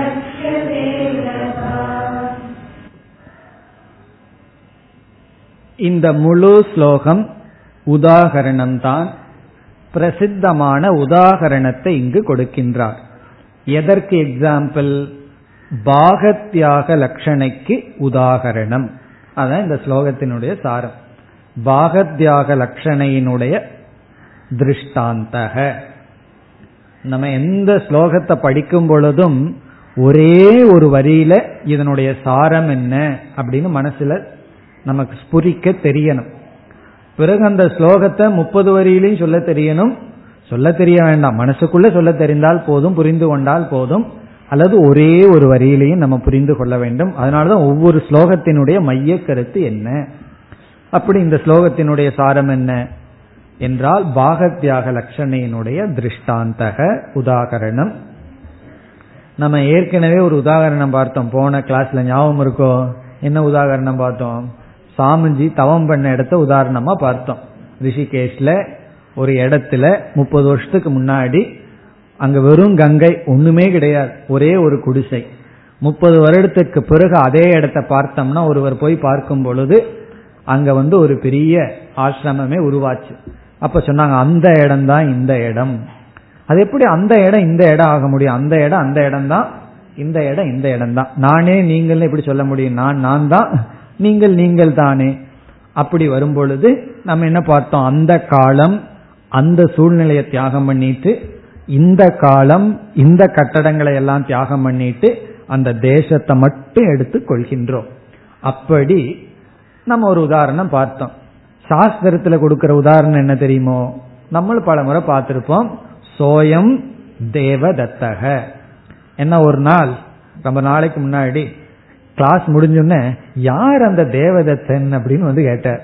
இந்த முழு ஸ்லோகம் உதாகரணம்தான். பிரசித்தமான உதாகரணத்தை இங்கு கொடுக்கின்றார். எதற்கு எக்ஸாம்பிள் பாகத்யாக லட்சணைக்கு உதாகரணம். அதான் இந்த ஸ்லோகத்தினுடைய சாரம். பாகத்யாக லட்சணையினுடைய திருஷ்டாந்தக. நம்ம எந்த ஸ்லோகத்தை படிக்கும் பொழுதும் ஒரே ஒரு வரியில இதனுடைய சாரம் என்ன அப்படின்னு மனசுல நமக்கு ஸ்புரிக்க தெரியணும். பிறகு அந்த ஸ்லோகத்தை முப்பது வரியிலையும் சொல்ல தெரியணும். சொல்ல தெரிய வேண்டாம். மனசுக்குள்ள சொல்ல தெரிந்தால் போதும் புரிந்து கொண்டால் போதும். அல்லது ஒரே ஒரு வரியிலையும் நம்ம புரிந்து கொள்ள வேண்டும். அதனாலதான் ஒவ்வொரு ஸ்லோகத்தினுடைய மைய கருத்து என்ன? அப்படி இந்த ஸ்லோகத்தினுடைய சாரம் என்ன? என்றால் பாகத்யாக லட்சணையினுடைய திருஷ்டாந்தக உதாகரணம். நம்ம ஏற்கனவே ஒரு உதாகரணம் பார்த்தோம். போன கிளாஸ்ல ஞாபகம் இருக்கோ? என்ன உதாகரணம் பார்த்தோம்? சாமிஜி தவம் பண்ண இடத்த உதாரணமா பார்த்தோம். ரிஷிகேஷ்ல ஒரு இடத்துல முப்பது வருஷத்துக்கு முன்னாடி அங்க வெறும் கங்கை ஒண்ணுமே கிடையாது. ஒரே ஒரு குடிசை. முப்பது வருடத்துக்கு பிறகு அதே இடத்த பார்த்தோம்னா ஒருவர் போய் பார்க்கும் பொழுது அங்க வந்து ஒரு பெரிய ஆசிரமமே உருவாச்சு. அப்ப சொன்னாங்க அந்த இடம் தான் இந்த இடம். அது எப்படி அந்த இடம் இந்த இடம் ஆக முடியும்? அந்த இடம் அந்த இடம் தான் இந்த இடம் இந்த இடம் தான் நானே நீங்கள் எப்படி சொல்ல முடியும்? நான் நான் தான் நீங்கள் நீங்கள் தானே அப்படி வரும்பொழுது நம்ம என்ன பார்த்தோம்? அந்த காலம் அந்த சூழ்நிலையை தியாகம் பண்ணிட்டு இந்த காலம் இந்த கட்டடங்களை எல்லாம் தியாகம் பண்ணிட்டு அந்த தேசத்தை மட்டும் எடுத்து கொள்கின்றோம். அப்படி நம்ம ஒரு உதாரணம் பார்த்தோம். சாஸ்திரத்துல கொடுக்கிற உதாரணம் என்ன தெரியுமோ? நம்மளும் பல முறை பார்த்திருப்போம். சோயம் தேவதத்தக. என்ன ஒரு நாள்? ரொம்ப நாளைக்கு முன்னாடி கிளாஸ் முடிஞ்சோடனே யார் அந்த தேவதத்தன்? அப்படின்னு வந்து கேட்டார்.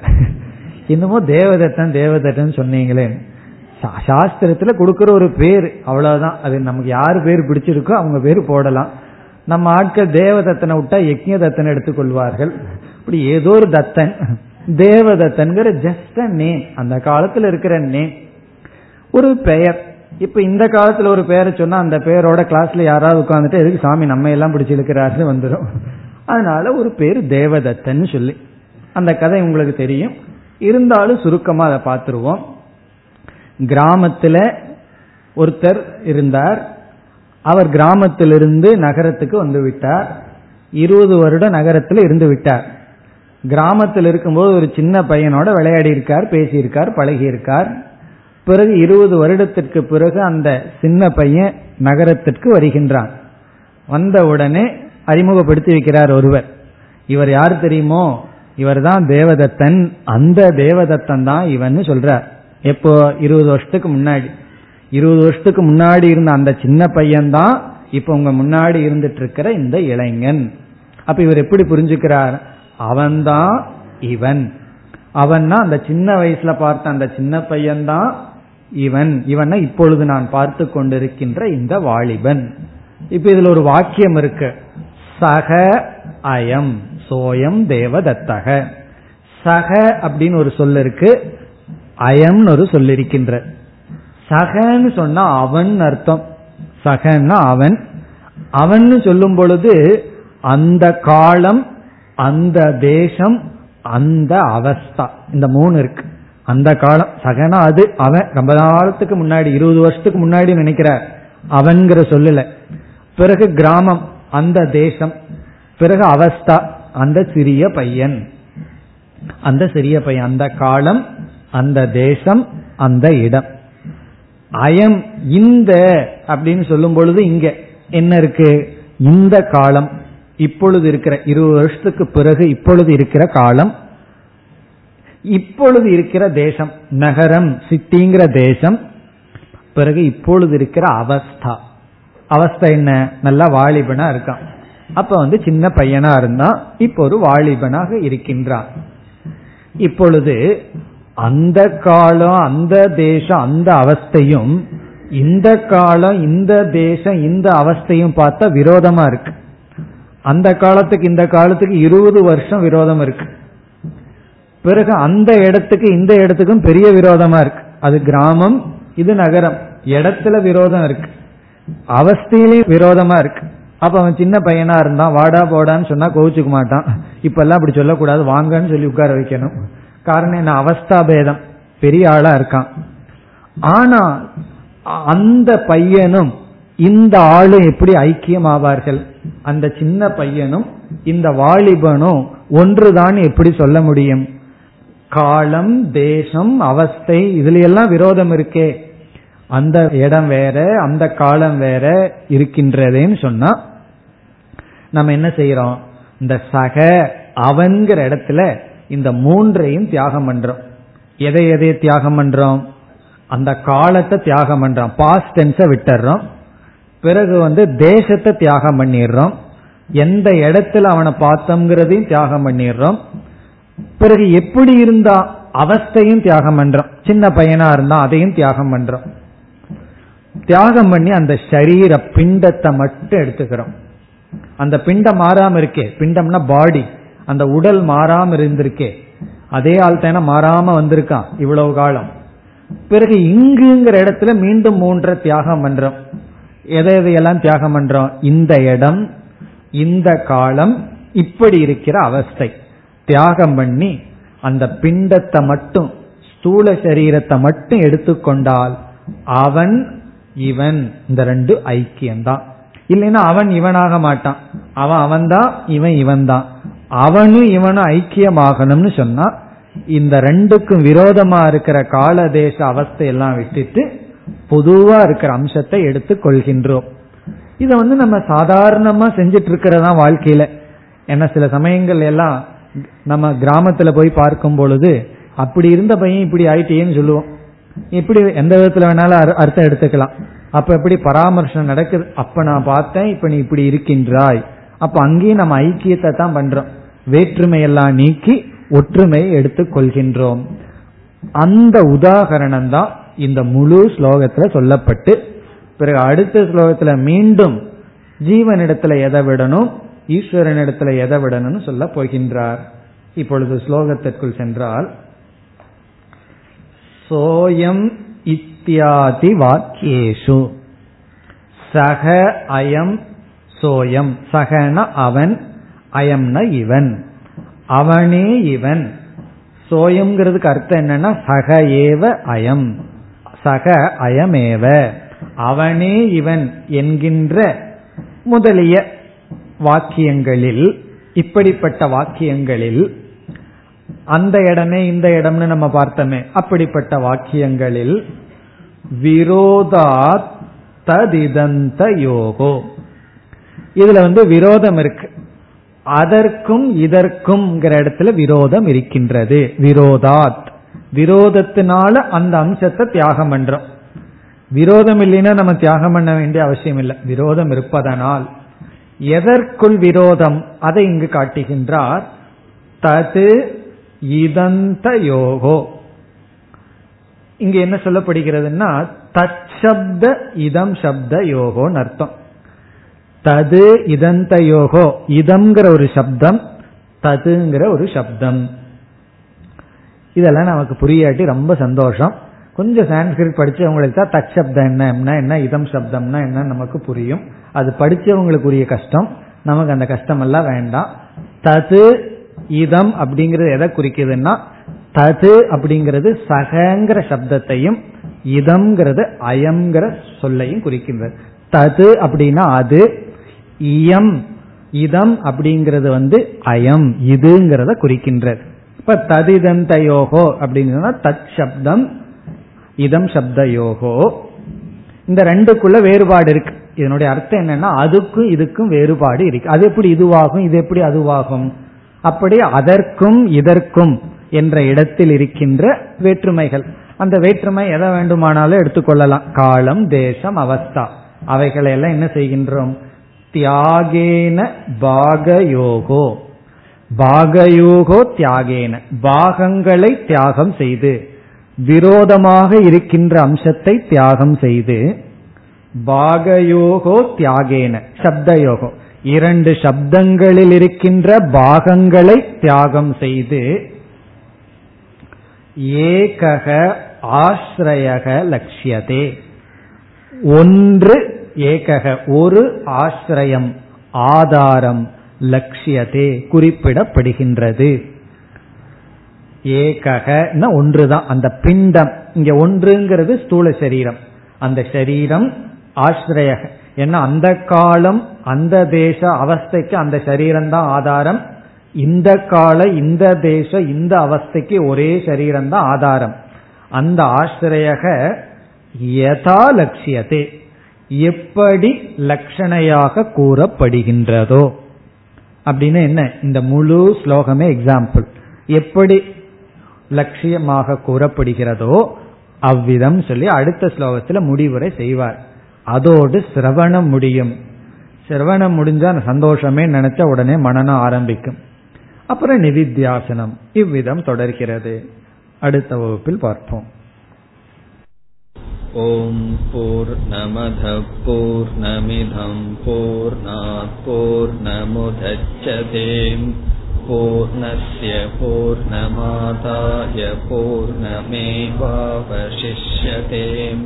இன்னமும் தேவதத்தன் தேவதத்தன் சொன்னீங்களே. சாஸ்திரத்துல கொடுக்கற ஒரு பேர் அவ்வளவுதான். அது நமக்கு யார் பேர் பிடிச்சிருக்கோ அவங்க பேர் போடலாம். நம்ம ஆட்கள் தேவதத்தனை விட்டா யக்ஞ தத்தனை எடுத்துக்கொள்வார்கள். இப்படி ஏதோ ஒரு தத்தன் தேவதத்தன்கிற ஜஸ்ட் நேம் அந்த காலத்துல இருக்கிற நேம் ஒரு பெயர். இப்ப இந்த காலத்துல ஒரு பெயரை சொன்னா அந்த பெயரோட கிளாஸ்ல யாராவது உட்காந்துட்டு எதுக்கு சாமி நம்ம எல்லாம் பிடிச்சி இழுக்கிறாருன்னு வந்துடும் அதனால ஒரு பேர் தேவதத்தன் சொல்லி. அந்த கதை உங்களுக்கு தெரியும். இருந்தாலும் சுருக்கமா அதை பார்த்துருவோம். கிராமத்துல ஒருத்தர் இருந்தார். அவர் கிராமத்திலிருந்து நகரத்துக்கு வந்து விட்டார். இருபது வருடம் நகரத்தில் இருந்து விட்டார். கிராமத்தில் இருக்கும்போது ஒரு சின்ன பையனோட விளையாடி இருக்கார் பேசியிருக்கார் பழகியிருக்கார். பிறகு இருபது வருடத்திற்கு பிறகு அந்த சின்ன பையன் நகரத்திற்கு வருகின்றான். வந்த உடனே அறிமுகப்படுத்தி வைக்கிறார் ஒருவர். இவர் யார் தெரியுமோ? இவர் தான் தேவதத்தன். அந்த தேவதத்தன் தான் இவன் சொல்றார். எப்போ? இருபது வருஷத்துக்கு முன்னாடி. இருபது வருஷத்துக்கு முன்னாடி இருந்த அந்த சின்ன பையன்தான் இப்ப உங்க முன்னாடி இருந்துட்டு இருக்கிற இந்த இளைஞன். அப்ப இவர் எப்படி புரிஞ்சுக்கிறார்? அவன்தான் இவன். அவன்னா அந்த சின்ன வயசுல பார்த்த அந்த சின்ன பையன்தான் இவன். இவனை இப்பொழுது நான் பார்த்து கொண்டிருக்கின்ற இந்த வாலிபன். இப்ப இதுல ஒரு வாக்கியம் இருக்கு. சக அயம் சோயம் தேவதத்தக. சக அப்படின்னு ஒரு சொல் இருக்கு அயம்னு ஒரு சொல் இருக்கின்ற. சகன்னு சொன்னா அவன் அர்த்தம். சகன்னா அவன். அவன் சொல்லும் பொழுது அந்த காலம் அந்த தேசம் அந்த அவஸ்தா. இந்த மூணு இருக்கு. அந்த காலம். சகனா அது அவன். ரொம்ப காலத்துக்கு முன்னாடி இருபது வருஷத்துக்கு முன்னாடி நினைக்கிறார் அவன்கிற சொல்லல. பிறகு கிராமம். அந்த தேசம். பிறகு அவஸ்தா அந்த சிறிய பையன். அந்த சிறிய பையன் அந்த காலம் அந்த தேசம் அந்த இடம். அயம் இந்த அப்படின்னு சொல்லும் பொழுது இங்க. என்ன இருக்கு? இந்த காலம். இப்பொழுது இருக்கிற இருபது வருஷத்துக்கு பிறகு இப்பொழுது இருக்கிற காலம். இப்பொழுது இருக்கிற தேசம் நகரம் சிட்டிங்கிற தேசம். பிறகு இப்பொழுது இருக்கிற அவஸ்தா. அவஸ்தை என்ன? நல்லா வாலிபனா இருக்கான். அப்ப வந்து சின்ன பையனா இருந்தான் இப்போ ஒரு வாலிபனாக இருக்கின்றான். இப்பொழுது அந்த காலம் அந்த தேசம் அந்த அவஸ்தையும் இந்த காலம் இந்த தேசம் இந்த அவஸ்தையும் பார்த்தா விரோதமா இருக்கு. அந்த காலத்துக்கு இந்த காலத்துக்கு இருபது வருஷம் விரோதம் இருக்கு. பிறகு அந்த இடத்துக்கு இந்த இடத்துக்கும் பெரிய விரோதமா இருக்கு. அது கிராமம் இது நகரம். இடத்துல விரோதம் இருக்கு. அவஸ்தையிலே விரோதமா இருக்கு. அப்ப அவன் சின்ன பையனா இருந்தான் வாடா போடான்னு சொன்னா கோவிச்சுக்க மாட்டான். இப்ப எல்லாம் அப்படி சொல்லக்கூடாது. வாங்கன்னு சொல்லி உட்கார வைக்கணும். காரணம் என்ன? அவஸ்தா பேதம் பெரிய ஆளா இருக்கான். ஆனா அந்த பையனும் இந்த ஆளும் எப்படி ஐக்கியம் ஆவார்கள் அந்த சின்ன பையனும் இந்த வாலிபனும் ஒன்றுதான் எப்படி சொல்ல முடியும்? காலம் தேசம் அவஸ்தை இதுல எல்லாம் விரோதம் இருக்கே. அந்த இடம் வேற அந்த காலம் வேற இருக்கின்றதேன்னு சொன்னா நம்ம என்ன செய்யறோம் இந்த சக அவன்கிற இடத்துல இந்த மூன்றையும் தியாகம் பண்றோம். எதை எதை தியாகம் பண்றோம்? அந்த காலத்தை தியாகம் பண்றோம். பாஸ்ட் டென்ஸை விட்டுறோம். பிறகு வந்து தேசத்தை தியாகம் பண்ணிடுறோம். எந்த இடத்துல அவனை பார்த்தோங்கிறதையும் தியாகம் பண்ணிடுறோம். பிறகு எப்படி இருந்தா அவஸ்தையும் தியாகம் பண்றோம். சின்ன பையனா இருந்தா அதையும் தியாகம் பண்றோம். தியாகம் பண்ணி அந்த சரீர பிண்டத்தை மட்டும் எடுத்துக்கிறோம். அந்த பிண்டம் மாறாம இருக்கே. பிண்டம்னா பாடி அந்த உடல் மாறாம இருந்திருக்கே. அதே ஆள் தானே மாறாம வந்திருக்கான் இவ்வளவு காலம். பிறகு இங்குங்கிற இடத்துல மீண்டும் மூன்றை தியாகம் பண்றோம். எதை எதையெல்லாம் தியாகம் பண்றோம்? இந்த இடம் இந்த காலம் இப்படி இருக்கிற அவஸ்தை. தியாகம் பண்ணி அந்த பிண்டத்தை மட்டும் ஸ்தூல சரீரத்தை மட்டும் எடுத்துக்கொண்டால் அவன் இவன் இந்த ரெண்டு ஐக்கியம்தான். இல்லைன்னா அவன் இவனாக மாட்டான். அவன் அவன்தான் இவன் இவன் தான் அவனும் இவனும் ஐக்கியமாகணும்னு சொன்னா இந்த ரெண்டுக்கும் விரோதமா இருக்கிற கால தேச அவஸ்தை எல்லாம் விட்டுட்டு பொதுவா இருக்கிற அம்சத்தை எடுத்து கொள்கின்றோம். இத வந்து நம்ம சாதாரணமா செஞ்சிட்டு இருக்கிறதா வாழ்க்கையில. ஏன்னா சில சமயங்கள் எல்லாம் நம்ம கிராமத்துல போய் பார்க்கும் பொழுது அப்படி இருந்த பையன் இப்படி ஆயிட்டேன்னு சொல்லுவோம் இப்படி எந்த விதத்துல வேணாலும் அர்த்தம் எடுத்துக்கலாம். அப்ப எப்படி பராமர்சம் நடக்குது? அப்ப நான் பார்த்தேன் இப்ப நீ இப்படி இருக்கின்றாய். அப்ப அங்கேயும் நம்ம ஐக்கியத்தை தான் பண்றோம். வேற்றுமையெல்லாம் நீக்கி ஒற்றுமையை எடுத்துக் கொள்கின்றோம். அந்த உதாகரணம் தான் இந்த முழு ஸ்லோகத்துல சொல்லப்பட்டு பிறகு அடுத்த ஸ்லோகத்துல மீண்டும் ஜீவனிடத்துல எதை விடணும் ஈஸ்வரனிடத்துல எதை விடணும்னு சொல்ல போகின்றார். இப்பொழுது ஸ்லோகத்திற்குள் சென்றால் சோயம் இத்தியாதி வாக்கியேஷு. சக அயம் சோயம். சகன அவன் அயம்ன இவன். அவனே இவன். சோயம்ங்கிறதுக்கு அர்த்தம் என்னன்னா சக ஏவ அயம். சக அயமேவ. அவனே இவன் என்கின்ற முதலிய வாக்கியங்களில் இப்படிப்பட்ட வாக்கியங்களில் அந்த இடமே இந்த இடம்னு நம்ம பார்த்தோமே. அப்படிப்பட்ட வாக்கியங்களில் விரோதாத் ததிதந்த யோகோ. இதுல வந்து விரோதம் இருக்கு. அதற்கும் இதற்கும் இடத்துல விரோதம் இருக்கின்றது. விரோதாத். விரோதத்தினால அந்த அம்சத்தை தியாகம் பண்றோம். விரோதம் இல்லைன்னா நம்ம தியாகம் பண்ண வேண்டிய அவசியம் இல்லை. விரோதம் இருப்பதனால். எதற்குள் விரோதம் அதை இங்கு காட்டுகின்றார்? தது இதந்த யோகோ இங்க என்ன சொல்லப்படுகிறதுனா தச்சப்த இதம் சப்த யோகோன்னு அர்த்தம். தது இதந்த யோகோ இதம்ங்கிற ஒரு சப்தம் ததுங்கிற ஒரு சப்தம். இதெல்லாம் நமக்கு புரியாட்டி ரொம்ப சந்தோஷம். கொஞ்சம் சான்ஸ்கிரிட் படிச்சவங்களுக்கு தான் தச்சப்தம் என்ன என்ன இதம் சப்தம்னா என்ன நமக்கு புரியும். அது படிச்சவங்களுக்குரிய கஷ்டம். நமக்கு அந்த கஷ்டம் எல்லாம் வேண்டாம். தது இதம் அப்படிங்கிறது எதை குறிக்குதுன்னா தது அப்படிங்கிறது சகங்கிற சப்தத்தையும் இதம்ங்கிறது அயம்ங்கிற சொல்லையும் குறிக்கின்றது. தது அப்படின்னா அது இயம் இதம் அப்படிங்கிறது வந்து அயம் இதுங்கிறத குறிக்கின்றது. இப்ப ததிதந்த யோகோ அப்படின்னு தத் சப்தம் இதம் சப்த யோகோ இந்த ரெண்டுக்குள்ள வேறுபாடு இருக்கு. இதனுடைய அர்த்தம் என்னன்னா அதுக்கும் இதுக்கும் வேறுபாடு இருக்கு. அது எப்படி இதுவாகும் இது எப்படி அதுவாகும்? அப்படி அதற்கும் இதற்கும் என்ற இடத்தில் இருக்கின்ற வேற்றுமைகள். அந்த வேற்றுமை எதை வேண்டுமானாலும் எடுத்துக்கொள்ளலாம். காலம் தேசம் அவஸ்தா. அவைகளை எல்லாம் என்ன செய்கின்றோம்? தியாகேன பாகயோகோ. பாகயோகோ தியாகேன. பாகங்களை தியாகம் செய்து விரோதமாக இருக்கின்ற அம்சத்தை தியாகம் செய்து பாகயோகோ தியாகேன. சப்தயோகம் இரண்டு சப்தங்களில் இருக்கின்ற பாகங்களை தியாகம் செய்து ஏகக ஆசிரயக லட்சியதே ஒன்று ஏகக ஒரு ஆசிரியம் ஆதாரம் லட்சியதே குறிப்பிடப்படுகின்றது. ஏகக ஒன்றுதான். அந்த பிண்டம் இங்க ஒன்றுங்கிறது ஸ்தூல சரீரம். அந்த சரீரம் ஆசிரயக ஏன்னா அந்த காலம் அந்த தேச அவஸ்தைக்கு அந்த சரீரம் தான் ஆதாரம். இந்த கால இந்த தேச இந்த அவஸ்தைக்கு ஒரே சரீரம் தான் ஆதாரம். அந்த ஆசிரியக யதா லட்சியத்தை எப்படி லட்சணையாக கூறப்படுகின்றதோ. அப்படின்னு என்ன இந்த முழு ஸ்லோகமே எக்ஸாம்பிள் எப்படி லட்சியமாக கூறப்படுகிறதோ அவ்விதம் சொல்லி அடுத்த ஸ்லோகத்தில் முடிவுரை செய்வார். அதோடு சிரவணம் முடியும். சிரவணம் முடிஞ்சா சந்தோஷமே நினைச்ச உடனே மனநம் ஆரம்பிக்கும். அப்புறம் நிதித்தியாசனம் இவ்விதம் தொடர்கிறது. அடுத்த வகுப்பில் பார்ப்போம். ஓம் போர் நமத போர் நமிதம் போர் போர் நமுதச்சதேம் பூர்ணய பூர்ணமாதாய பூர்ணமேவாவசிஷ்யதேம்